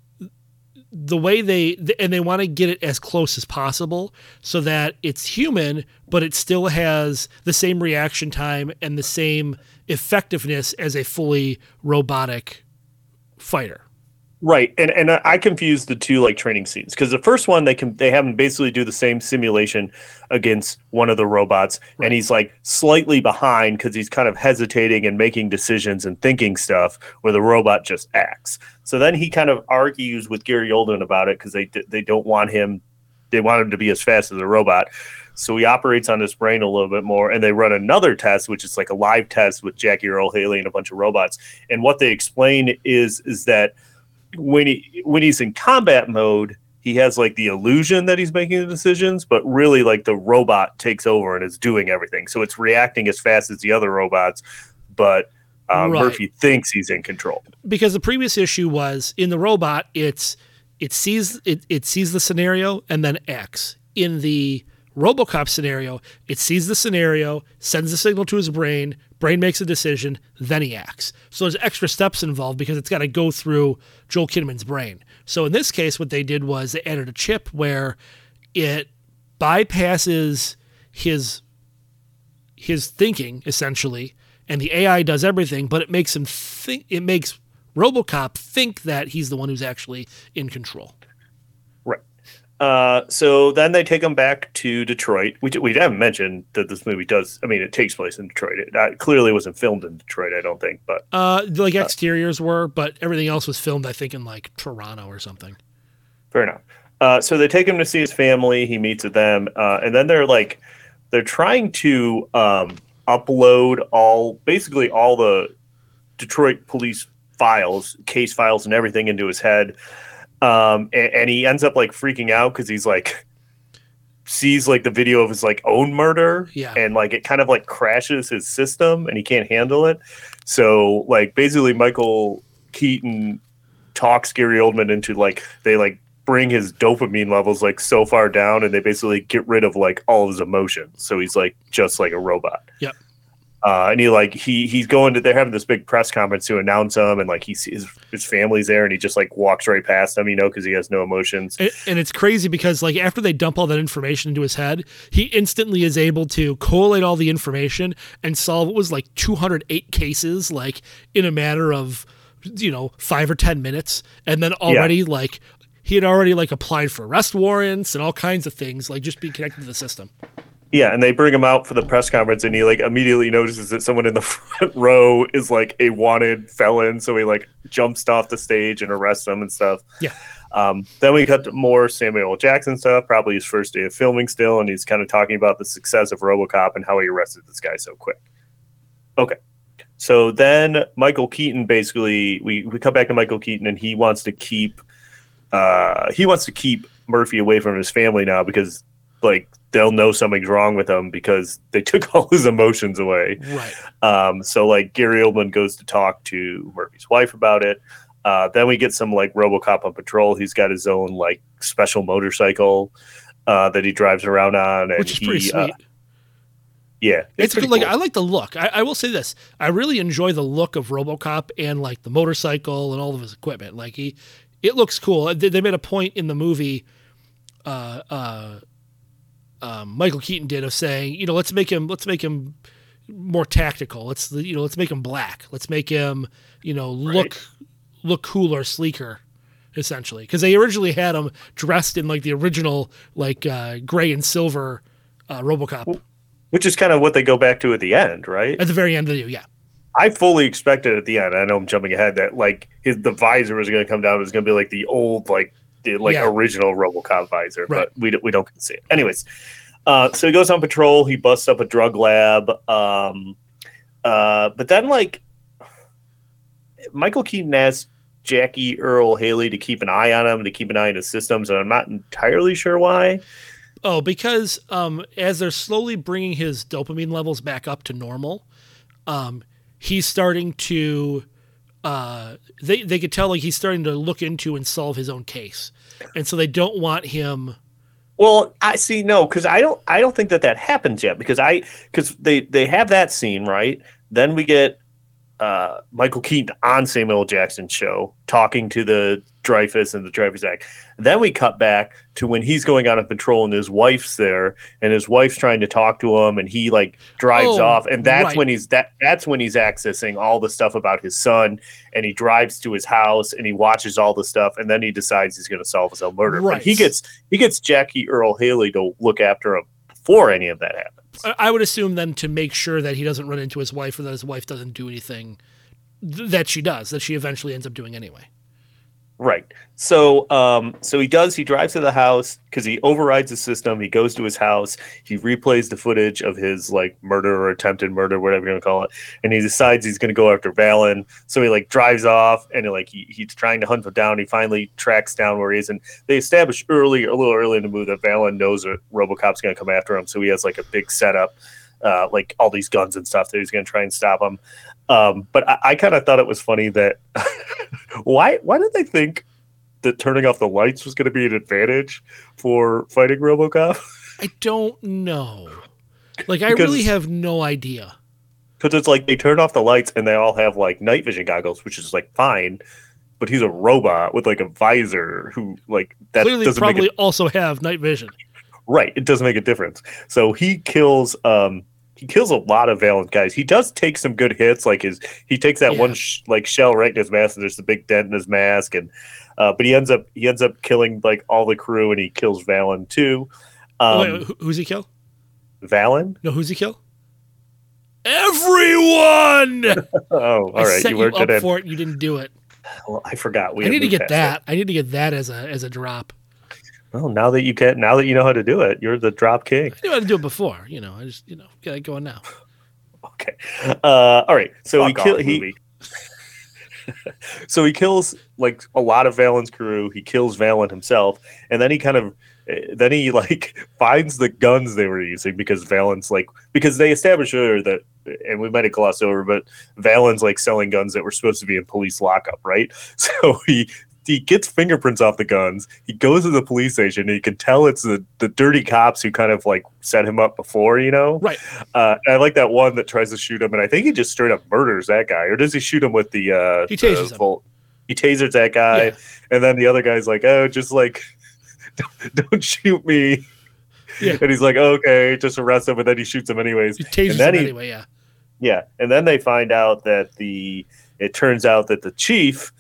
the way they and they want to get it as close as possible so that it's human but it still has the same reaction time and the same effectiveness as a fully robotic fighter. Right, and and I confused the two like training scenes because the first one they can they have him basically do the same simulation against one of the robots, and he's like slightly behind because he's kind of hesitating and making decisions and thinking stuff where the robot just acts. So then he kind of argues with Gary Oldman about it because they they don't want him they want him to be as fast as a robot. So he operates on his brain a little bit more, and they run another test, which is like a live test with Jackie Earle Haley and a bunch of robots. And what they explain is is that when he when he's in combat mode, he has like the illusion that he's making the decisions, but really like the robot takes over and is doing everything. So it's reacting as fast as the other robots, but um, Right. Murphy thinks he's in control. because the previous issue was in the robot it's it sees it, it sees the scenario and then acts in the robocop scenario it sees the scenario sends the signal to his brain brain makes a decision then he acts so there's extra steps involved because it's got to go through joel kinnaman's brain so in this case what they did was they added a chip where it bypasses his his thinking essentially and the AI does everything but it makes him think it makes RoboCop think that he's the one who's actually in control. Uh, so then they take him back to Detroit. We, we haven't mentioned that this movie does. I mean, it takes place in Detroit. It uh, clearly wasn't filmed in Detroit, I don't think. But Uh like exteriors were but everything else was filmed I think in like Toronto or something. fair enough. Uh, so they take him to see his family. He meets with them, uh, and then they're like, they're trying to um, upload all, basically all the Detroit police files, case files, and everything into his head. Um, and, and he ends up like freaking out because he's like sees like the video of his like own murder Yeah. and like it kind of like crashes his system and he can't handle it so like basically michael keaton talks gary oldman into like they like bring his dopamine levels like so far down and they basically get rid of like all of his emotions so he's like just like a robot Yep. Uh, and he like he he's going to they're having this big press conference to announce him and like he sees his family's there and he just like walks right past them you know because he has no emotions. And, and it's crazy because like after they dump all that information into his head, he instantly is able to collate all the information and solve what was like 208 cases like in a matter of you know 5 or 10 minutes. And then already like he had already like applied for arrest warrants and all kinds of things like just being connected to the system. Yeah, and they bring him out for the press conference, and he like immediately notices that someone in the [LAUGHS] front row is like a wanted felon, so he like jumps off the stage and arrests them and stuff. Yeah. Um, then we cut to more Samuel Jackson stuff, probably his first day of filming still, and he's kind of talking about the success of RoboCop and how he arrested this guy so quick. Okay. So then Michael Keaton basically we, we come back to Michael Keaton and he wants to keep uh he wants to keep Murphy away from his family now because like they'll know something's wrong with him because they [LAUGHS] took all his emotions away. Right. Um, so like Gary Oldman goes to talk to Murphy's wife about it. Uh, then we get some like RoboCop on patrol. He's got his own like special motorcycle. uh, that he drives around on, and which is he, pretty uh, sweet. yeah, it's pretty good. Like cool. I like the look. I, I will say this: I really enjoy the look of RoboCop and like the motorcycle and all of his equipment. Like he, it looks cool. They, they made a point in the movie. Uh, uh, um, Michael Keaton did of saying, you know, let's make him, let's make him more tactical. Let's, you know, let's make him black. Let's make him, you know, look look cooler, sleeker, essentially. Because they originally had him dressed in like the original, like uh, gray and silver uh, RoboCop which is kind of what they go back to at the end, right? at the very end of the yeah. I fully expected at the end. I know I'm jumping ahead that like his the visor was going to come down. It was going to be like the old like the like Yeah. original RoboCop visor, Right. but we don't, we don't get to see it. Anyways, uh, so he goes on patrol. He busts up a drug lab. Um, uh, but then like Michael Keaton asks Jackie Earle Haley to keep an eye on him to keep an eye on his systems, and I'm not entirely sure why. Oh, because um, as they're slowly bringing his dopamine levels back up to normal, um, he's starting to. Uh, they they could tell like he's starting to look into and solve his own case, and so they don't want him. Well, I see no, because I don't I don't think that that happens yet because I because they they have that scene right. Then we get uh, Michael Keaton on Samuel. Jackson's show talking to the Dreyfus and the Dreyfus Act. Then we cut back to when he's going out on patrol and his wife's there and his wife's trying to talk to him and he like drives Oh, off and that's right. when he's that that's when he's accessing all the stuff about his son and he drives to his house and he watches all the stuff and then he decides he's going to solve his own murder. But Right. he gets he gets Jackie Earle Haley to look after him before any of that happens. I- would assume then to make sure that he doesn't run into his wife or that his wife doesn't do anything th- that she does that she eventually ends up doing anyway. Right. So um so he does he drives to the house because he overrides the system. He goes to his house. He replays the footage of his like murder or attempted murder, whatever you're gonna call it, and he decides he's gonna go after Vallon. So he like drives off and like he, he's trying to hunt him down. He finally tracks down where he is, and they establish early, a little early in the movie that Vallon knows that RoboCop's gonna come after him. So he has like a big setup, uh, like all these guns and stuff that he's gonna try and stop him. Um, but I, I kind of thought it was funny that [LAUGHS] why why did they think that turning off the lights was going to be an advantage for fighting RoboCop? [LAUGHS] I don't know. Like I really have no idea. Because it's like they turn off the lights and they all have like night vision goggles, which is like fine. But he's a robot with like a visor who like that Clearly, doesn't probably it also have night vision. right. It doesn't make a difference. So he kills um he kills a lot of Valent guys. He does take some good hits. Like his he takes that Yeah. one sh- like shell right in his mask, and there's a big dent in his mask, and uh, but he ends up he ends up killing like all the crew, and he kills Vallon too. Um, Wait, who's he kill? Vallon? No, who's he kill? Everyone. [LAUGHS] Oh, all I right. set You you, up for it. You didn't do it. Well, I forgot. We I need to get past that. I need to get that as a as a drop. It. Well, now that you can, now that you know how to do it, you're the drop king. I knew how to do it before. You know, I just you know get it going now. [LAUGHS] Okay. Uh, all right. So he Fuck kill he. [LAUGHS] so he kills like a lot of Vallon's crew. He kills Vallon himself, and then he kind of eh, then he [LAUGHS] like finds the guns they were using because Vallon's like because they established earlier that and we might have glossed over, but Vallon's like selling guns that were supposed to be in police lockup, right? So he he gets fingerprints off the guns. He goes to the police station. And you can tell it's the the dirty cops who kind of like set him up before, you know. Right. Uh, I like that one that tries to shoot him, and I think he just straight up murders that guy, or does he shoot him with the? Uh, He tasers the. Volt- He tasers that guy, Yeah. and then the other guy's like, "Oh, just like, [LAUGHS] don't, don't shoot me." Yeah. And he's like, "Okay, just arrest him," but then he shoots him anyways. He tases him he- anyway. Yeah. Yeah, and then they find out that the it turns out that the chief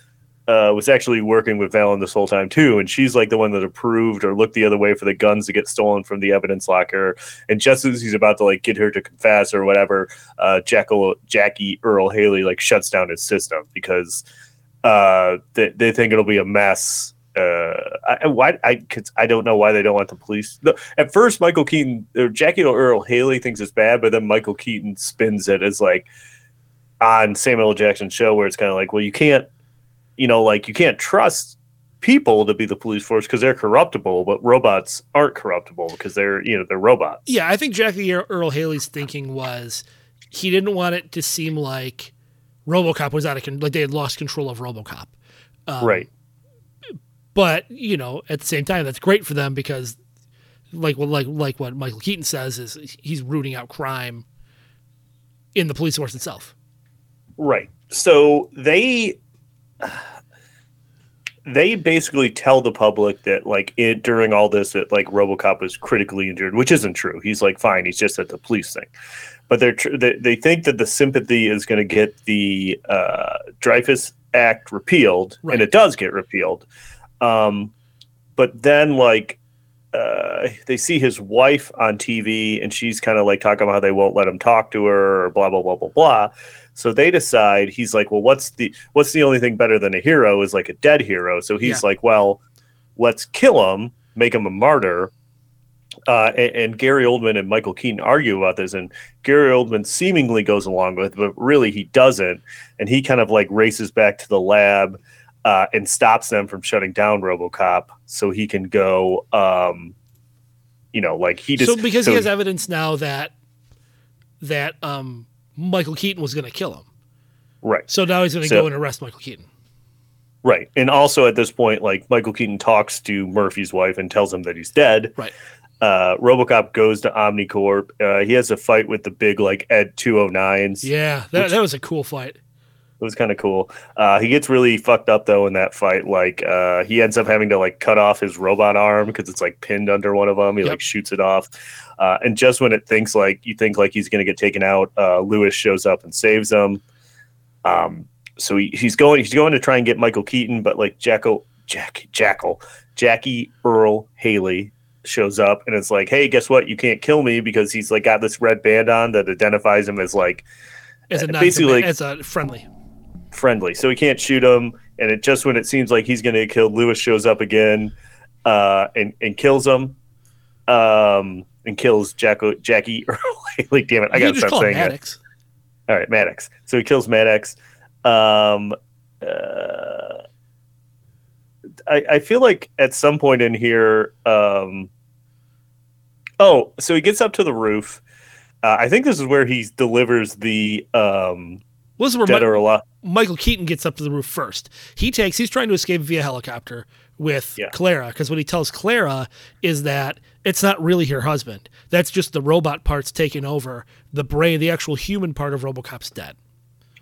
uh, was actually working with Vallon this whole time too, and she's like the one that approved or looked the other way for the guns to get stolen from the evidence locker. And just as he's about to like get her to confess or whatever, uh, Jackal, Jackie Earle Haley like shuts down his system because uh, they, they think it'll be a mess. Uh, I, why I I don't know why they don't want the police. No, at first, Michael Keaton or Jackie Earle Haley thinks it's bad, but then Michael Keaton spins it as like on Samuel L. Jackson's show, where it's kind of like, well, you can't, you know, like you can't trust people to be the police force because they're corruptible, but robots aren't corruptible because they're you know they're robots. Yeah, I think Jackie Ear- Earle Haley's thinking was he didn't want it to seem like RoboCop was out of con- like they had lost control of RoboCop. Um, right. But you know, at the same time, that's great for them because like what like like what Michael Keaton says is he's rooting out crime in the police force itself. Right. So they they basically tell the public that like it during all this that like RoboCop was critically injured, which isn't true. He's like fine. He's just at the police thing. But they're tr- they, they think that the sympathy is going to get the uh, Dreyfus Act repealed, Right. and it does get repealed. Um, but then like uh, they see his wife on TV, and she's kind of like talking about how they won't let him talk to her, or blah blah blah blah blah. So they decide he's like, well, what's the what's the only thing better than a hero is like a dead hero. So he's Yeah. like, well, let's kill him, make him a martyr. Uh, and, and Gary Oldman and Michael Keaton argue about this, and Gary Oldman seemingly goes along with, it, but really he doesn't. And he kind of like races back to the lab uh, and stops them from shutting down RoboCop, so he can go. Um, you know, like he just so because so- he has evidence now that that um, Michael Keaton was going to kill him. right. So now he's going to So- go and arrest Michael Keaton. Right. And also at this point, like Michael Keaton talks to Murphy's wife and tells him that he's dead. Right. Uh, Robocop goes to Omnicorp. Uh, he has a fight with the big like Ed 209s. Yeah, that, Which- that was a cool fight. It was kind of cool. Uh, he gets really fucked up though in that fight. Like uh, he ends up having to like cut off his robot arm because it's like pinned under one of them. He Yep. like shoots it off. Uh, and just when it thinks like you think like he's gonna get taken out, uh, Lewis shows up and saves him. Um, so he, he's going he's going to try and get Michael Keaton, but like Jackal Jack Jackal Jackie Earle Haley shows up and it's like, hey, guess what? You can't kill me because he's like got this red band on that identifies him as like As a Uh, basically, like- as a friendly. Friendly, so he can't shoot him. And it just when it seems like he's going to get killed, Lewis shows up again uh, and and kills him, um, and kills Jacko, Jackie [LAUGHS] Earle Haley. Damn it, I gotta stop saying. Maddox. All right, Maddox. So he kills Maddox. Um, uh, I, I feel like at some point in here, um, oh, so he gets up to the roof. Uh, I think this is where he delivers the um, Well, this is where dead or alive. Michael Keaton gets up to the roof first. He takes. He's trying to escape via helicopter with Yeah. Clara because what he tells Clara is that it's not really her husband. That's just the robot parts taking over. The brain, the actual human part of RoboCop's dead.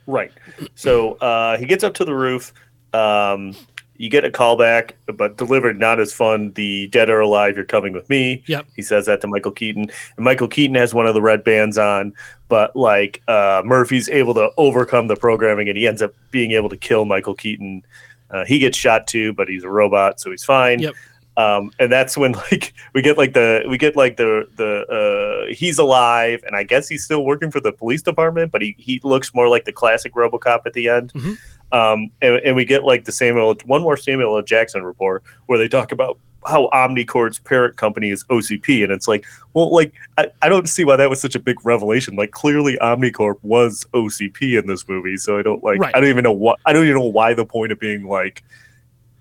Right. So uh, he gets up to the roof. Um, you get a call back, but delivered not as fun. The dead or alive, you're coming with me. Yep. He says that to Michael Keaton. And Michael Keaton has one of the red bands on, but like uh, Murphy's able to overcome the programming and he ends up being able to kill Michael Keaton. Uh, he gets shot too, but he's a robot, so he's fine. Yep. Um, and that's when [LAUGHS] like we get like the we get like the the uh, he's alive, and I guess he's still working for the police department, but he he looks more like the classic RoboCop at the end. Mhm. Um, and, and we get like the Samuel one more Samuel L. Jackson report where they talk about how Omnicorp's parent company is OCP, and it's like, well, like I, I don't see why that was such a big revelation. Like clearly Omnicorp was OCP in this movie, so I don't like Right. I don't even know what I don't even know why the point of being like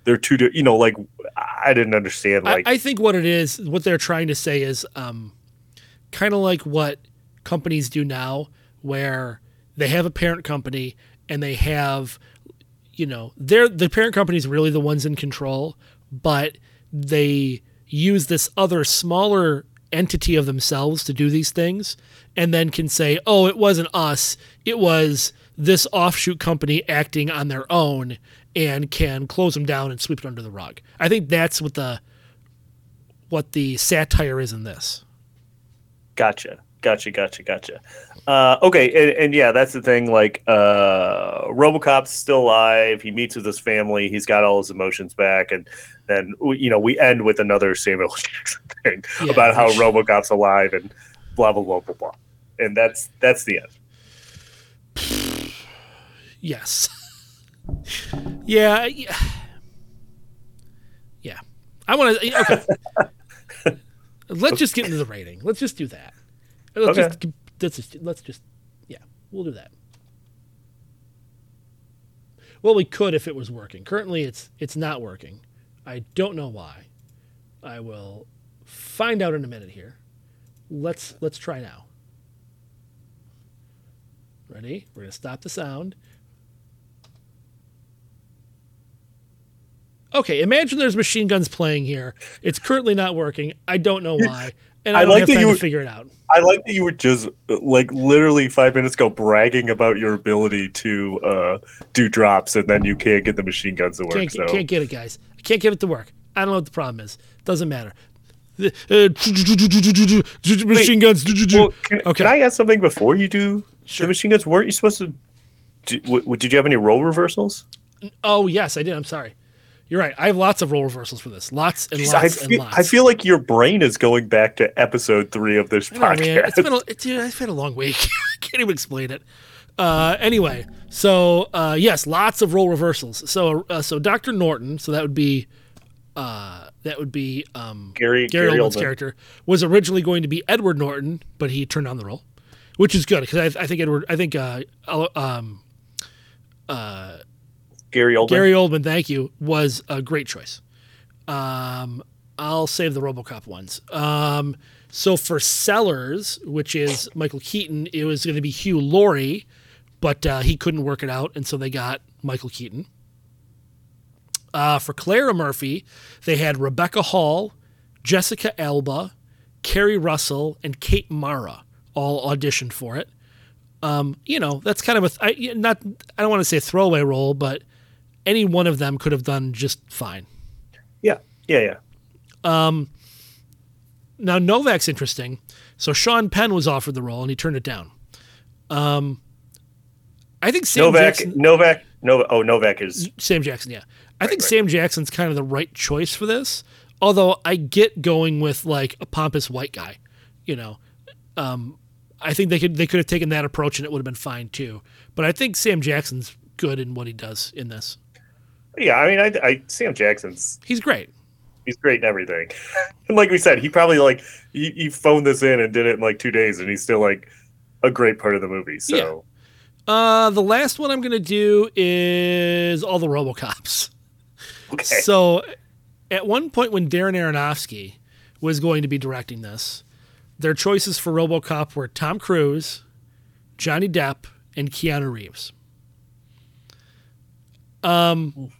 they're two di- you know like I didn't understand like I, I think what it is, what they're trying to say is um, kind of like what companies do now, where they have a parent company and they have, you know, they're the parent company is really the ones in control, but they use this other smaller entity of themselves to do these things, and then can say, "Oh, it wasn't us; it was." This offshoot company acting on their own and can close them down and sweep it under the rug. I think that's what the what the satire is in this. Gotcha. Gotcha. Gotcha. Gotcha. Uh, okay. And, and yeah, that's the thing. Like, uh, Robocop's still alive. He meets with his family. He's got all his emotions back. And then, you know, we end with another Samuel [LAUGHS] Jackson thing Yeah, about how which- Robocop's alive and blah, blah, blah, blah, blah. And that's, that's the end. [SIGHS] Yes. [LAUGHS] yeah. Yeah. Yeah. I want to. Okay. [LAUGHS] let's just get into the rating. Let's just do that. Let's Okay. just let's just let's just yeah, we'll do that. Well, we could if it was working. Currently, it's it's not working. I don't know why. I will find out in a minute here. Let's let's try now. Ready? We're gonna stop the sound. Okay, imagine there's machine guns playing here. It's currently not working. I don't know [LAUGHS] why, and I, I like that you would- figure it out. I like that you were just like literally five minutes ago bragging about your ability to uh, do drops, and then you can't get the machine guns to work. Can't, so can't get it, guys. I can't get it to work. I don't know what the problem is. Doesn't matter. Uh, machine guns. Well, can, Okay. can I ask something before you do Sure. the machine guns? Weren't you supposed to? W- did you have any role reversals? Oh yes, I did. I'm sorry. You're right. I have lots of role reversals for this. Lots and Jeez, lots I and feel, lots. I feel like your brain is going back to episode three of this know, podcast. man. It's been a, it's, dude, it's been a long week. [LAUGHS] I can't even explain it. Uh, anyway, so uh, yes, lots of role reversals. So uh, so Doctor Norton, so that would be uh, that would be um, Gary Gary Gary Oldman's Oldman. character was originally going to be Edward Norton, but he turned on the role, which is good because I, I think Edward, I think uh, um, Gary Oldman. Gary Oldman, thank you, was a great choice. Um, I'll save the RoboCop ones. Um, so for Sellars, which is Michael Keaton, it was going to be Hugh Laurie, but uh, he couldn't work it out, and so they got Michael Keaton. Uh, for Clara Murphy, they had Rebecca Hall, Jessica Alba, Keri Russell, and Kate Mara all auditioned for it. Um, you know, that's kind of a I, not. I don't want to say throwaway role, but any one of them could have done just fine. Yeah, yeah, yeah. Now Novak's interesting. So Sean Penn was offered the role and he turned it down. Um, I think Sam Novak, Jackson. Novak, Novak. Oh, Novak is Sam Jackson, yeah. I think Sam Jackson's kind of the right choice for this. Although I get going with like a pompous white guy, you know. Um, I think they could they could have taken that approach and it would have been fine too. But I think Sam Jackson's good in what he does in this. Yeah. I mean, I, I Sam Jackson's He's great. he's great in everything. [LAUGHS] and like we said, he probably like he, he phoned this in and did it in like two days, and he's still like a great part of the movie. So Uh, the last one I'm gonna do is all the RoboCops. [LAUGHS] okay, So, at one point when Darren Aronofsky was going to be directing this, their choices for RoboCop were Tom Cruise, Johnny Depp, and Keanu Reeves. Um,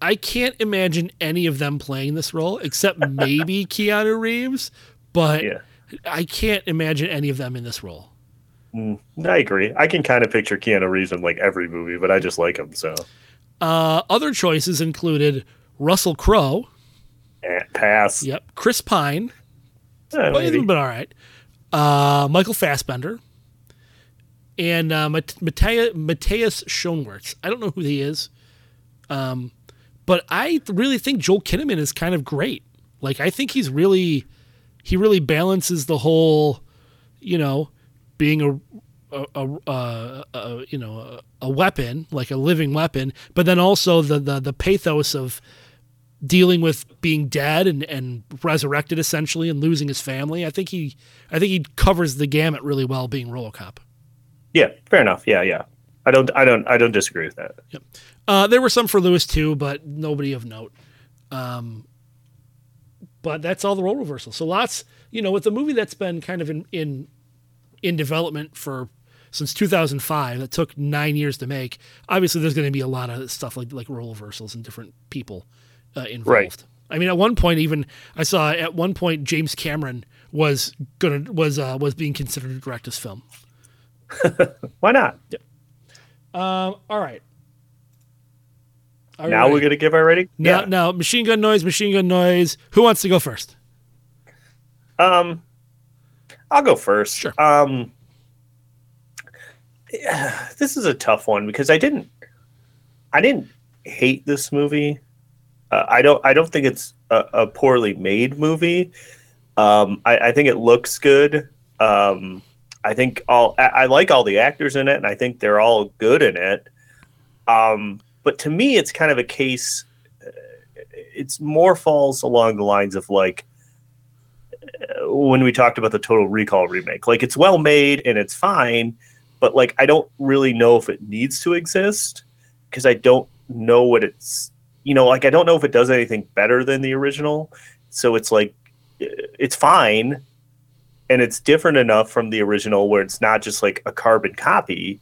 I can't imagine any of them playing this role except maybe [LAUGHS] Keanu Reeves, but yeah. I can't imagine any of them in this role. I agree. I can kind of picture Keanu Reeves in like every movie, but I just like him. So Uh, other choices included Russell Crowe, eh, pass. yep, Chris Pine, Eh, Well, he's maybe. been all right. Uh, Michael Fassbender and uh, Mat- Matthias, Matthias Schoenaerts. I don't know who he is, um, but I really think Joel Kinnaman is kind of great. Like I think he's really he really balances the whole, you know, being a a, a, a, a you know a, a weapon like a living weapon, but then also the the, the pathos of dealing with being dead and, and resurrected essentially and losing his family. I think he I think he covers the gamut really well being RoboCop. Yeah, fair enough. Yeah, yeah. I don't, I don't, I don't disagree with that. Uh, there were some for Lewis too, but nobody of note. Um, but that's all the role reversals. So lots, you know, with the movie that's been kind of in in in development for since 2005 that took nine years to make. Obviously, there's going to be a lot of stuff like like role reversals and different people uh, involved. Right. I mean, at one point, even I saw at one point James Cameron was gonna was uh, was being considered to direct this film. [LAUGHS] Why not? Um, all right. Now we're gonna give our rating. Now, now, machine gun noise, machine gun noise. Who wants to go first? Um, I'll go first. Sure. Um, yeah, this is a tough one because I didn't, I didn't hate this movie. Uh, I don't, I don't think it's a, a poorly made movie. Um, I, I think it looks good. Um, I think all, I, I like all the actors in it, and I think they're all good in it. Um, but to me, it's kind of a case. uh, It's more falls along the lines of like when we talked about the Total Recall remake. Like it's well made and it's fine, but like I don't really know if it needs to exist because I don't know what it's you know like I don't know if it does anything better than the original. So it's like it's fine and it's different enough from the original where it's not just like a carbon copy,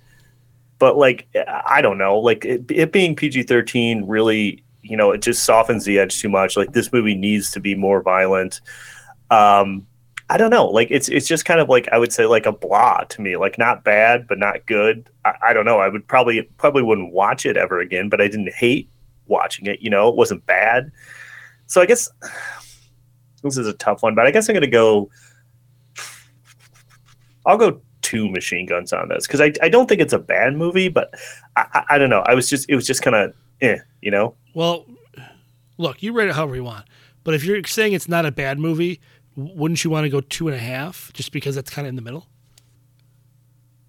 but like I don't know, like it, it being PG-13 really you know, it just softens the edge too much. Like this movie needs to be more violent. Um, I don't know. Like it's it's just kind of like I would say like a blah to me. Like not bad, but not good. I, I don't know. I would probably probably wouldn't watch it ever again. But I didn't hate watching it. You know, it wasn't bad. So I guess [SIGHS] this is a tough one. But I guess I'm gonna go. I'll go two machine guns on this because I, I don't think it's a bad movie, but I, I, I don't know. I was just it was just kind of eh, you know. Well, look, you rate it however you want, but if you're saying it's not a bad movie, wouldn't you want to go two and a half just because that's kind of in the middle?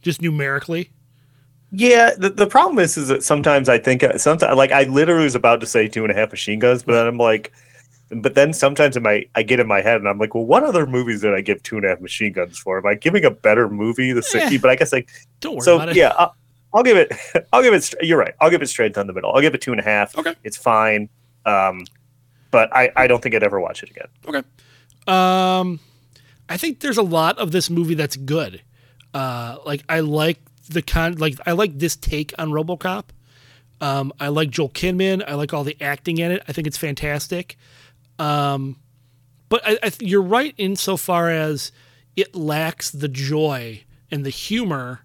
Just numerically. Yeah, the, the problem is is that sometimes I think sometimes like I literally was about to say two and a half machine guns, but then I'm like, but then sometimes in my I get in my head and I'm like, well, what other movies did I give two and a half machine guns for? Am I giving a better movie the sixty? Eh. But I guess like Don't worry so about it. yeah. I'll, I'll give it. [LAUGHS] I'll give it. You're right. I'll give it straight down the middle. I'll give it two and a half. Okay. it's fine. Um, but I I don't think I'd ever watch it again. Okay. Um, I think there's a lot of this movie that's good. Uh, like I like the con, like I like this take on RoboCop. Um, I like Joel Kinnaman. I like all the acting in it. I think it's fantastic. Um, but I, I, you're right insofar as it lacks the joy and the humor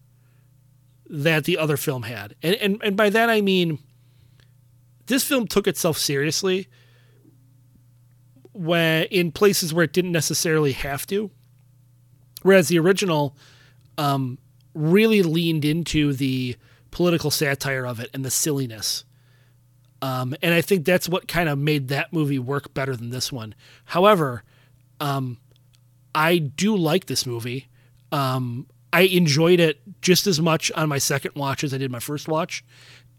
that the other film had, and and and by that I mean this film took itself seriously when in places where it didn't necessarily have to. Whereas the original um, really leaned into the political satire of it and the silliness. Um, and I think that's what kind of made that movie work better than this one. However, um, I do like this movie. Um, I enjoyed it just as much on my second watch as I did my first watch.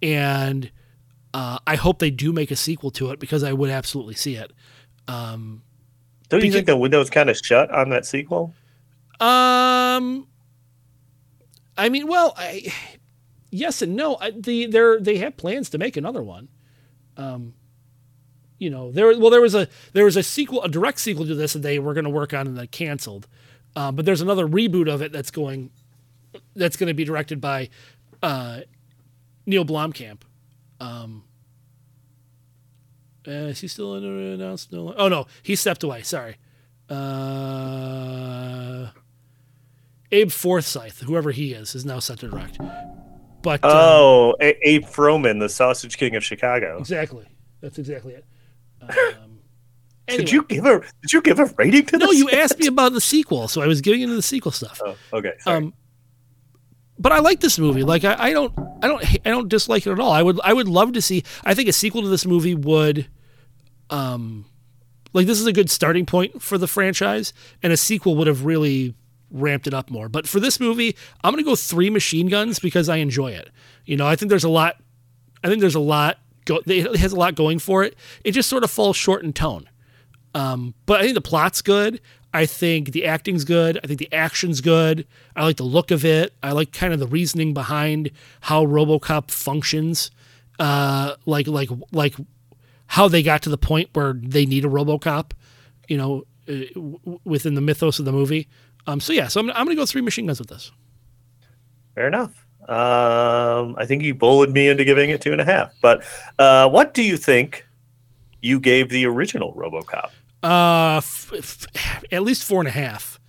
And uh, I hope they do make a sequel to it because I would absolutely see it. Don't you Because- think the window's kind of shut on that sequel? Um, I mean, well, I, yes and no. I, the they're they have plans to make another one. Um, you know, there well there was a there was a sequel, a direct sequel to this that they were going to work on and then canceled. Uh, but there's another reboot of it that's going that's going to be directed by uh, Neil Blomkamp. Um, uh, is he still announced? No. Oh no, he stepped away. Sorry. Uh, Abe Forsyth, whoever he is, is now set to direct. But uh, Oh, A- Abe Froman, the Sausage King of Chicago. exactly, that's exactly it. [LAUGHS] Um, Did you give a Did you give a rating to this? No, you asked me about the sequel, so I was getting into the sequel stuff. Oh, okay. Sorry. Um, but I like this movie. Like I, I don't, I don't, I don't dislike it at all. I would, I would love to see. I think a sequel to this movie would, um, like this is a good starting point for the franchise, and a sequel would have really ramped it up more. But for this movie, I'm gonna go three machine guns because I enjoy it. You know, I think there's a lot. I think there's a lot. Go, it has a lot going for it. It just sort of falls short in tone. Um, but I think the plot's good. I think the acting's good. I think the action's good. I like the look of it. I like kind of the reasoning behind how RoboCop functions. Uh, like like like how they got to the point where they need a RoboCop. You know, uh, within the mythos of the movie. Um, so yeah, so I'm, I'm gonna go three machine guns with this. Fair enough. Um, I think you bullied me into giving it two and a half. But uh, what do you think you gave the original RoboCop? Uh, f- f- at least four and a half.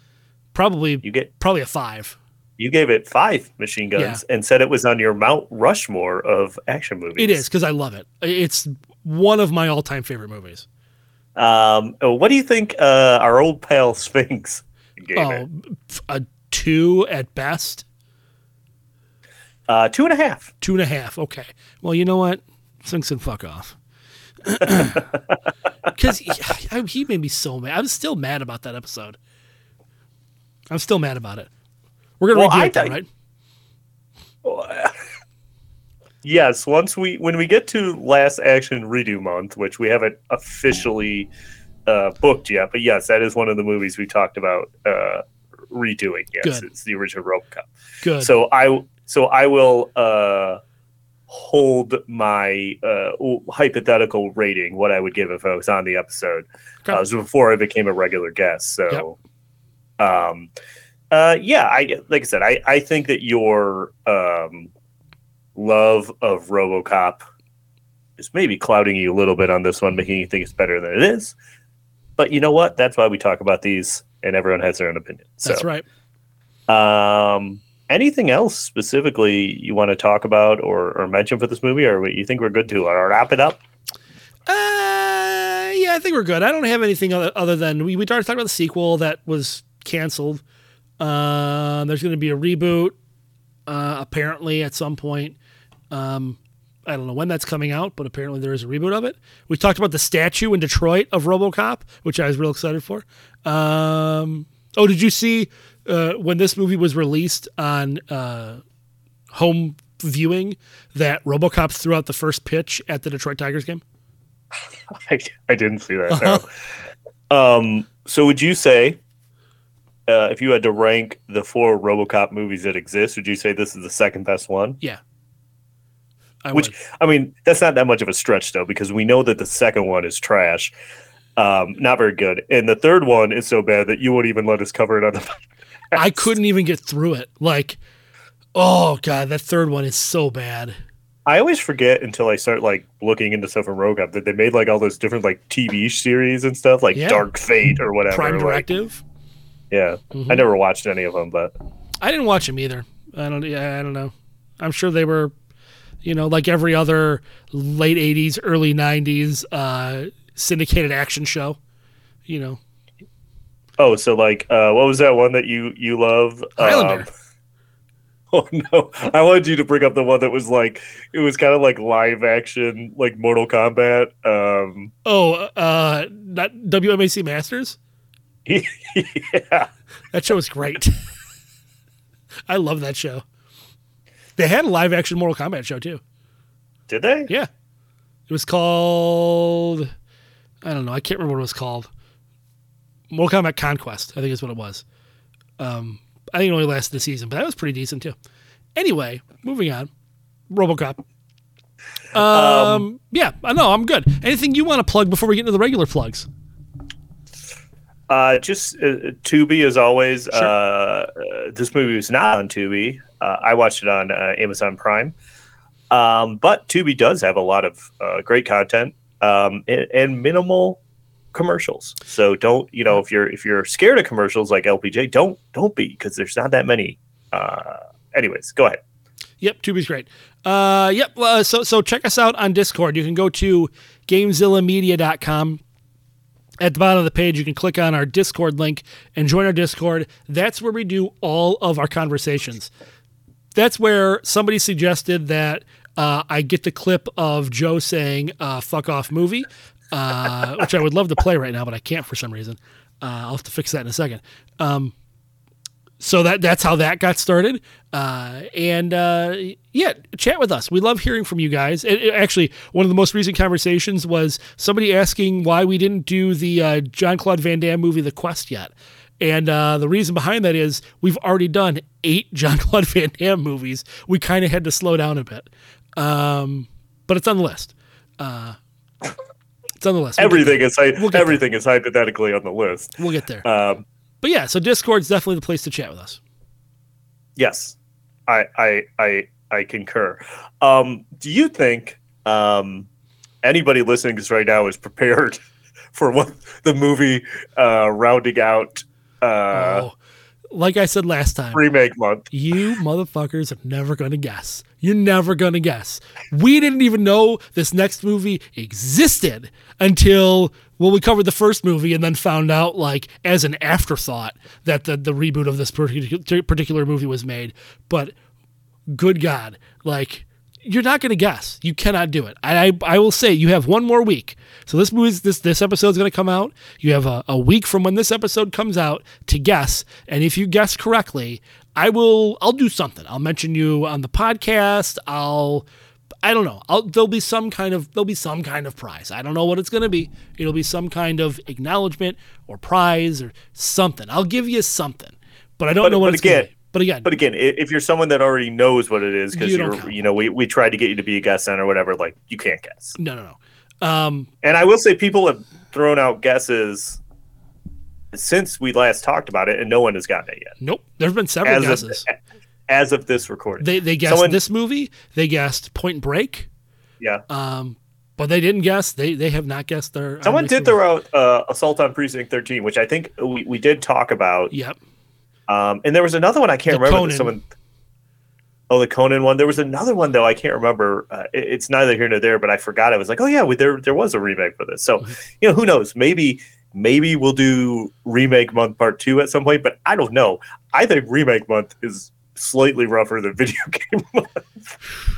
Probably You get probably a five. you gave it five machine guns and said it was on your Mount Rushmore of action movies. It is because I love it. It's one of my all-time favorite movies. Um, what do you think uh, our old pal Sphinx gave Oh, it? a two at best, Uh, two and a half. two and a half. Okay. Well, you know what? Sinks and fuck off. [LAUGHS] Because he, he made me so mad. I'm still mad about that episode. I'm still mad about it. We're gonna Well, review I it, though, think- right? [LAUGHS] Yes, once we when we get to last action redo month, which we haven't officially uh, booked yet, but yes, that is one of the movies we talked about uh, redoing. Yes, Good. it's the original RoboCop. Good. So I so I will uh, hold my uh, hypothetical rating, what I would give if I was on the episode. Okay. Uh, this was before I became a regular guest. So, um, uh, yeah, I like I said, I I think that your um, love of RoboCop is maybe clouding you a little bit on this one, making you think it's better than it is. But you know what? That's why we talk about these, and everyone has their own opinion. So, That's right. Um, anything else specifically you want to talk about or, or mention for this movie, or you think we're good to wrap it up? Uh, yeah, I think we're good. I don't have anything other, other than we we already talked about the sequel that was canceled. Uh, there's going to be a reboot, uh, apparently at some point. Um, I don't know when that's coming out, but apparently there is a reboot of it. We talked about the statue in Detroit of RoboCop, which I was real excited for. Um, oh, did you see uh, when this movie was released on uh, home viewing that RoboCop threw out the first pitch at the Detroit Tigers game? [LAUGHS] I, I didn't see that. No. [LAUGHS] um, so would you say, uh, if you had to rank the four RoboCop movies that exist, would you say this is the second best one? Yeah. I Which would. I mean, that's not that much of a stretch though, because we know that the second one is trash, um, not very good, and the third one is so bad that you won't even let us cover it on the. [LAUGHS] I couldn't even get through it. Like, oh god, that third one is so bad. I always forget until I start like looking into stuff from RoboCop that they made like all those different like TV series and stuff, like Yeah. Dark Fate or whatever. Prime like- Directive. yeah, Mhm. I never watched any of them, but I didn't watch them either. I don't. Yeah, I don't know. I'm sure they were, you know, like every other late '80s, early '90s uh, syndicated action show. You know, oh, so like, uh, what was that one that you you love? Highlander. Um, [LAUGHS] oh no, I wanted you to bring up the one that was like it was kind of like live action, like Mortal Kombat. Um, oh, uh, not WMAC Masters. [LAUGHS] yeah, That show was great. [LAUGHS] I love that show. They had a live action Mortal Kombat show too. did they? Yeah. It was called I don't know, I can't remember what it was called. Mortal Kombat Conquest, I think is what it was. Um I think it only lasted a season, but that was pretty decent too. Anyway, moving on. RoboCop. Um, yeah, I know, I'm good. Anything you want to plug before we get into the regular plugs? Uh, just uh, Tubi as always. Uh, uh, this movie was not on Tubi. Uh, I watched it on uh, Amazon Prime. Um, but Tubi does have a lot of uh, great content um, and, and minimal commercials. So don't you know if you're if you're scared of commercials like LPJ, don't don't be because there's not that many. Uh, anyways, go ahead. Yep, Tubi's great. Uh, yep. Uh, so so check us out on Discord. You can go to GameZillaMedia.com. At the bottom of the page, you can click on our Discord link and join our Discord. That's where we do all of our conversations. That's where somebody suggested that uh, I get the clip of Joe saying uh, "fuck off" movie, uh, which I would love to play right now, but I can't for some reason. Uh, I'll have to fix that in a second. Um, so that that's how that got started. Uh, and uh, yeah, chat with us. We love hearing from you guys. It, it- actually, one of the most recent conversations was somebody asking why we didn't do the uh, John Claude Van Damme movie, The Quest, yet. And uh, the reason behind that is we've already done eight John [LAUGHS] Claude Van Damme movies. We kind of had to slow down a bit, um, but it's on the list. Uh, it's on the list. We'll Everything is hy- We'll everything is hypothetically on the list. We'll get there. Um, But yeah, so Discord's definitely the place to chat with us. Yes, I I I I concur. Um, do you think um, anybody listening to this right now is prepared [LAUGHS] for what the movie uh, rounding out uh, oh, like I said last time, remake month? You motherfuckers are never gonna guess. You're never gonna guess. We didn't even know this next movie existed until well, we covered the first movie and then found out, like, as an afterthought, that the, the reboot of this particular particular movie was made. But good God, like, you're not gonna guess. You cannot do it. I I, will say you have one more week. So this movie's this this episode's gonna come out. You have a, a week from when this episode comes out to guess. And if you guess correctly, I will I'll do something. I'll mention you on the podcast. I'll I don't know. I'll, there'll be some kind of there'll be some kind of prize. I don't know what it's going to be. It'll be some kind of acknowledgement or prize or something. I'll give you something, but I don't But- know what it's going to be. But again, But again, if you're someone that already knows what it is because you you're, count. you know we, we tried to get you to be a guest on or whatever, like you can't guess. no, no, no. Um, And I will say people have thrown out guesses since we last talked about it, and no one has gotten it yet. nope. There's been several As guesses. of, [LAUGHS] as of this recording, They they guessed Someone- this movie. They guessed Point Break. yeah, Um, but they didn't guess. They they have not guessed their. Someone did throw out uh, Assault on Precinct 13, which I think we, we did talk about. Yep. Um, and there was another one I can't The remember. Conan. That someone. Oh, the Conan one. There was another one though I can't remember. Uh, it- it's neither here nor there, but I forgot. I was like, oh yeah, we, there there was a remake for this. So Mm-hmm. you know, who knows? Maybe maybe we'll do remake month part two at some point. But I don't know. I think remake month is slightly rougher than [LAUGHS] video game month.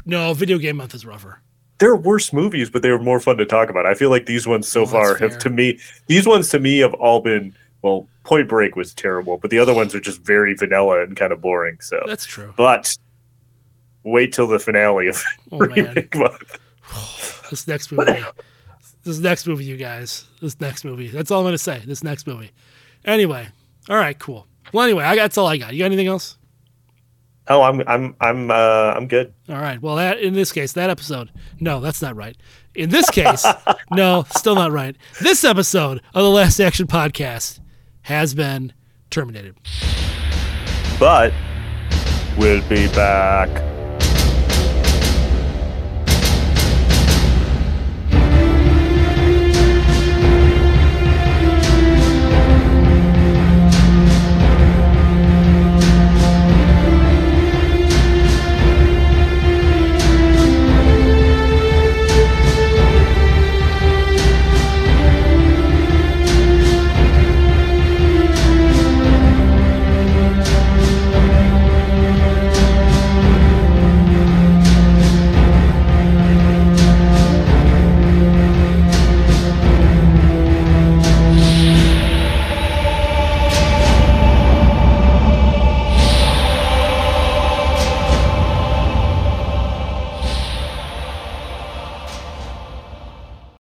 No, video game month is rougher. There are worse movies, but they were more fun to talk about. I feel like these ones so Well, that's far have fair. to me these ones to me have all been well. Point Break was terrible, but the other ones are just very vanilla and kind of boring. So That's true. but wait till the finale of [LAUGHS] Oh man, remake month. [SIGHS] this next movie, this next movie, you guys, this next movie. That's all I'm gonna say. This next movie. Anyway, all right, cool. Well, anyway, I that's all I got. You got anything else? Oh, I'm I'm I'm uh I'm good. All right. Well, that in this case, that episode. No, that's not right. In this case, no, still not right. This episode of the Last Action Podcast has been terminated. But we'll be back.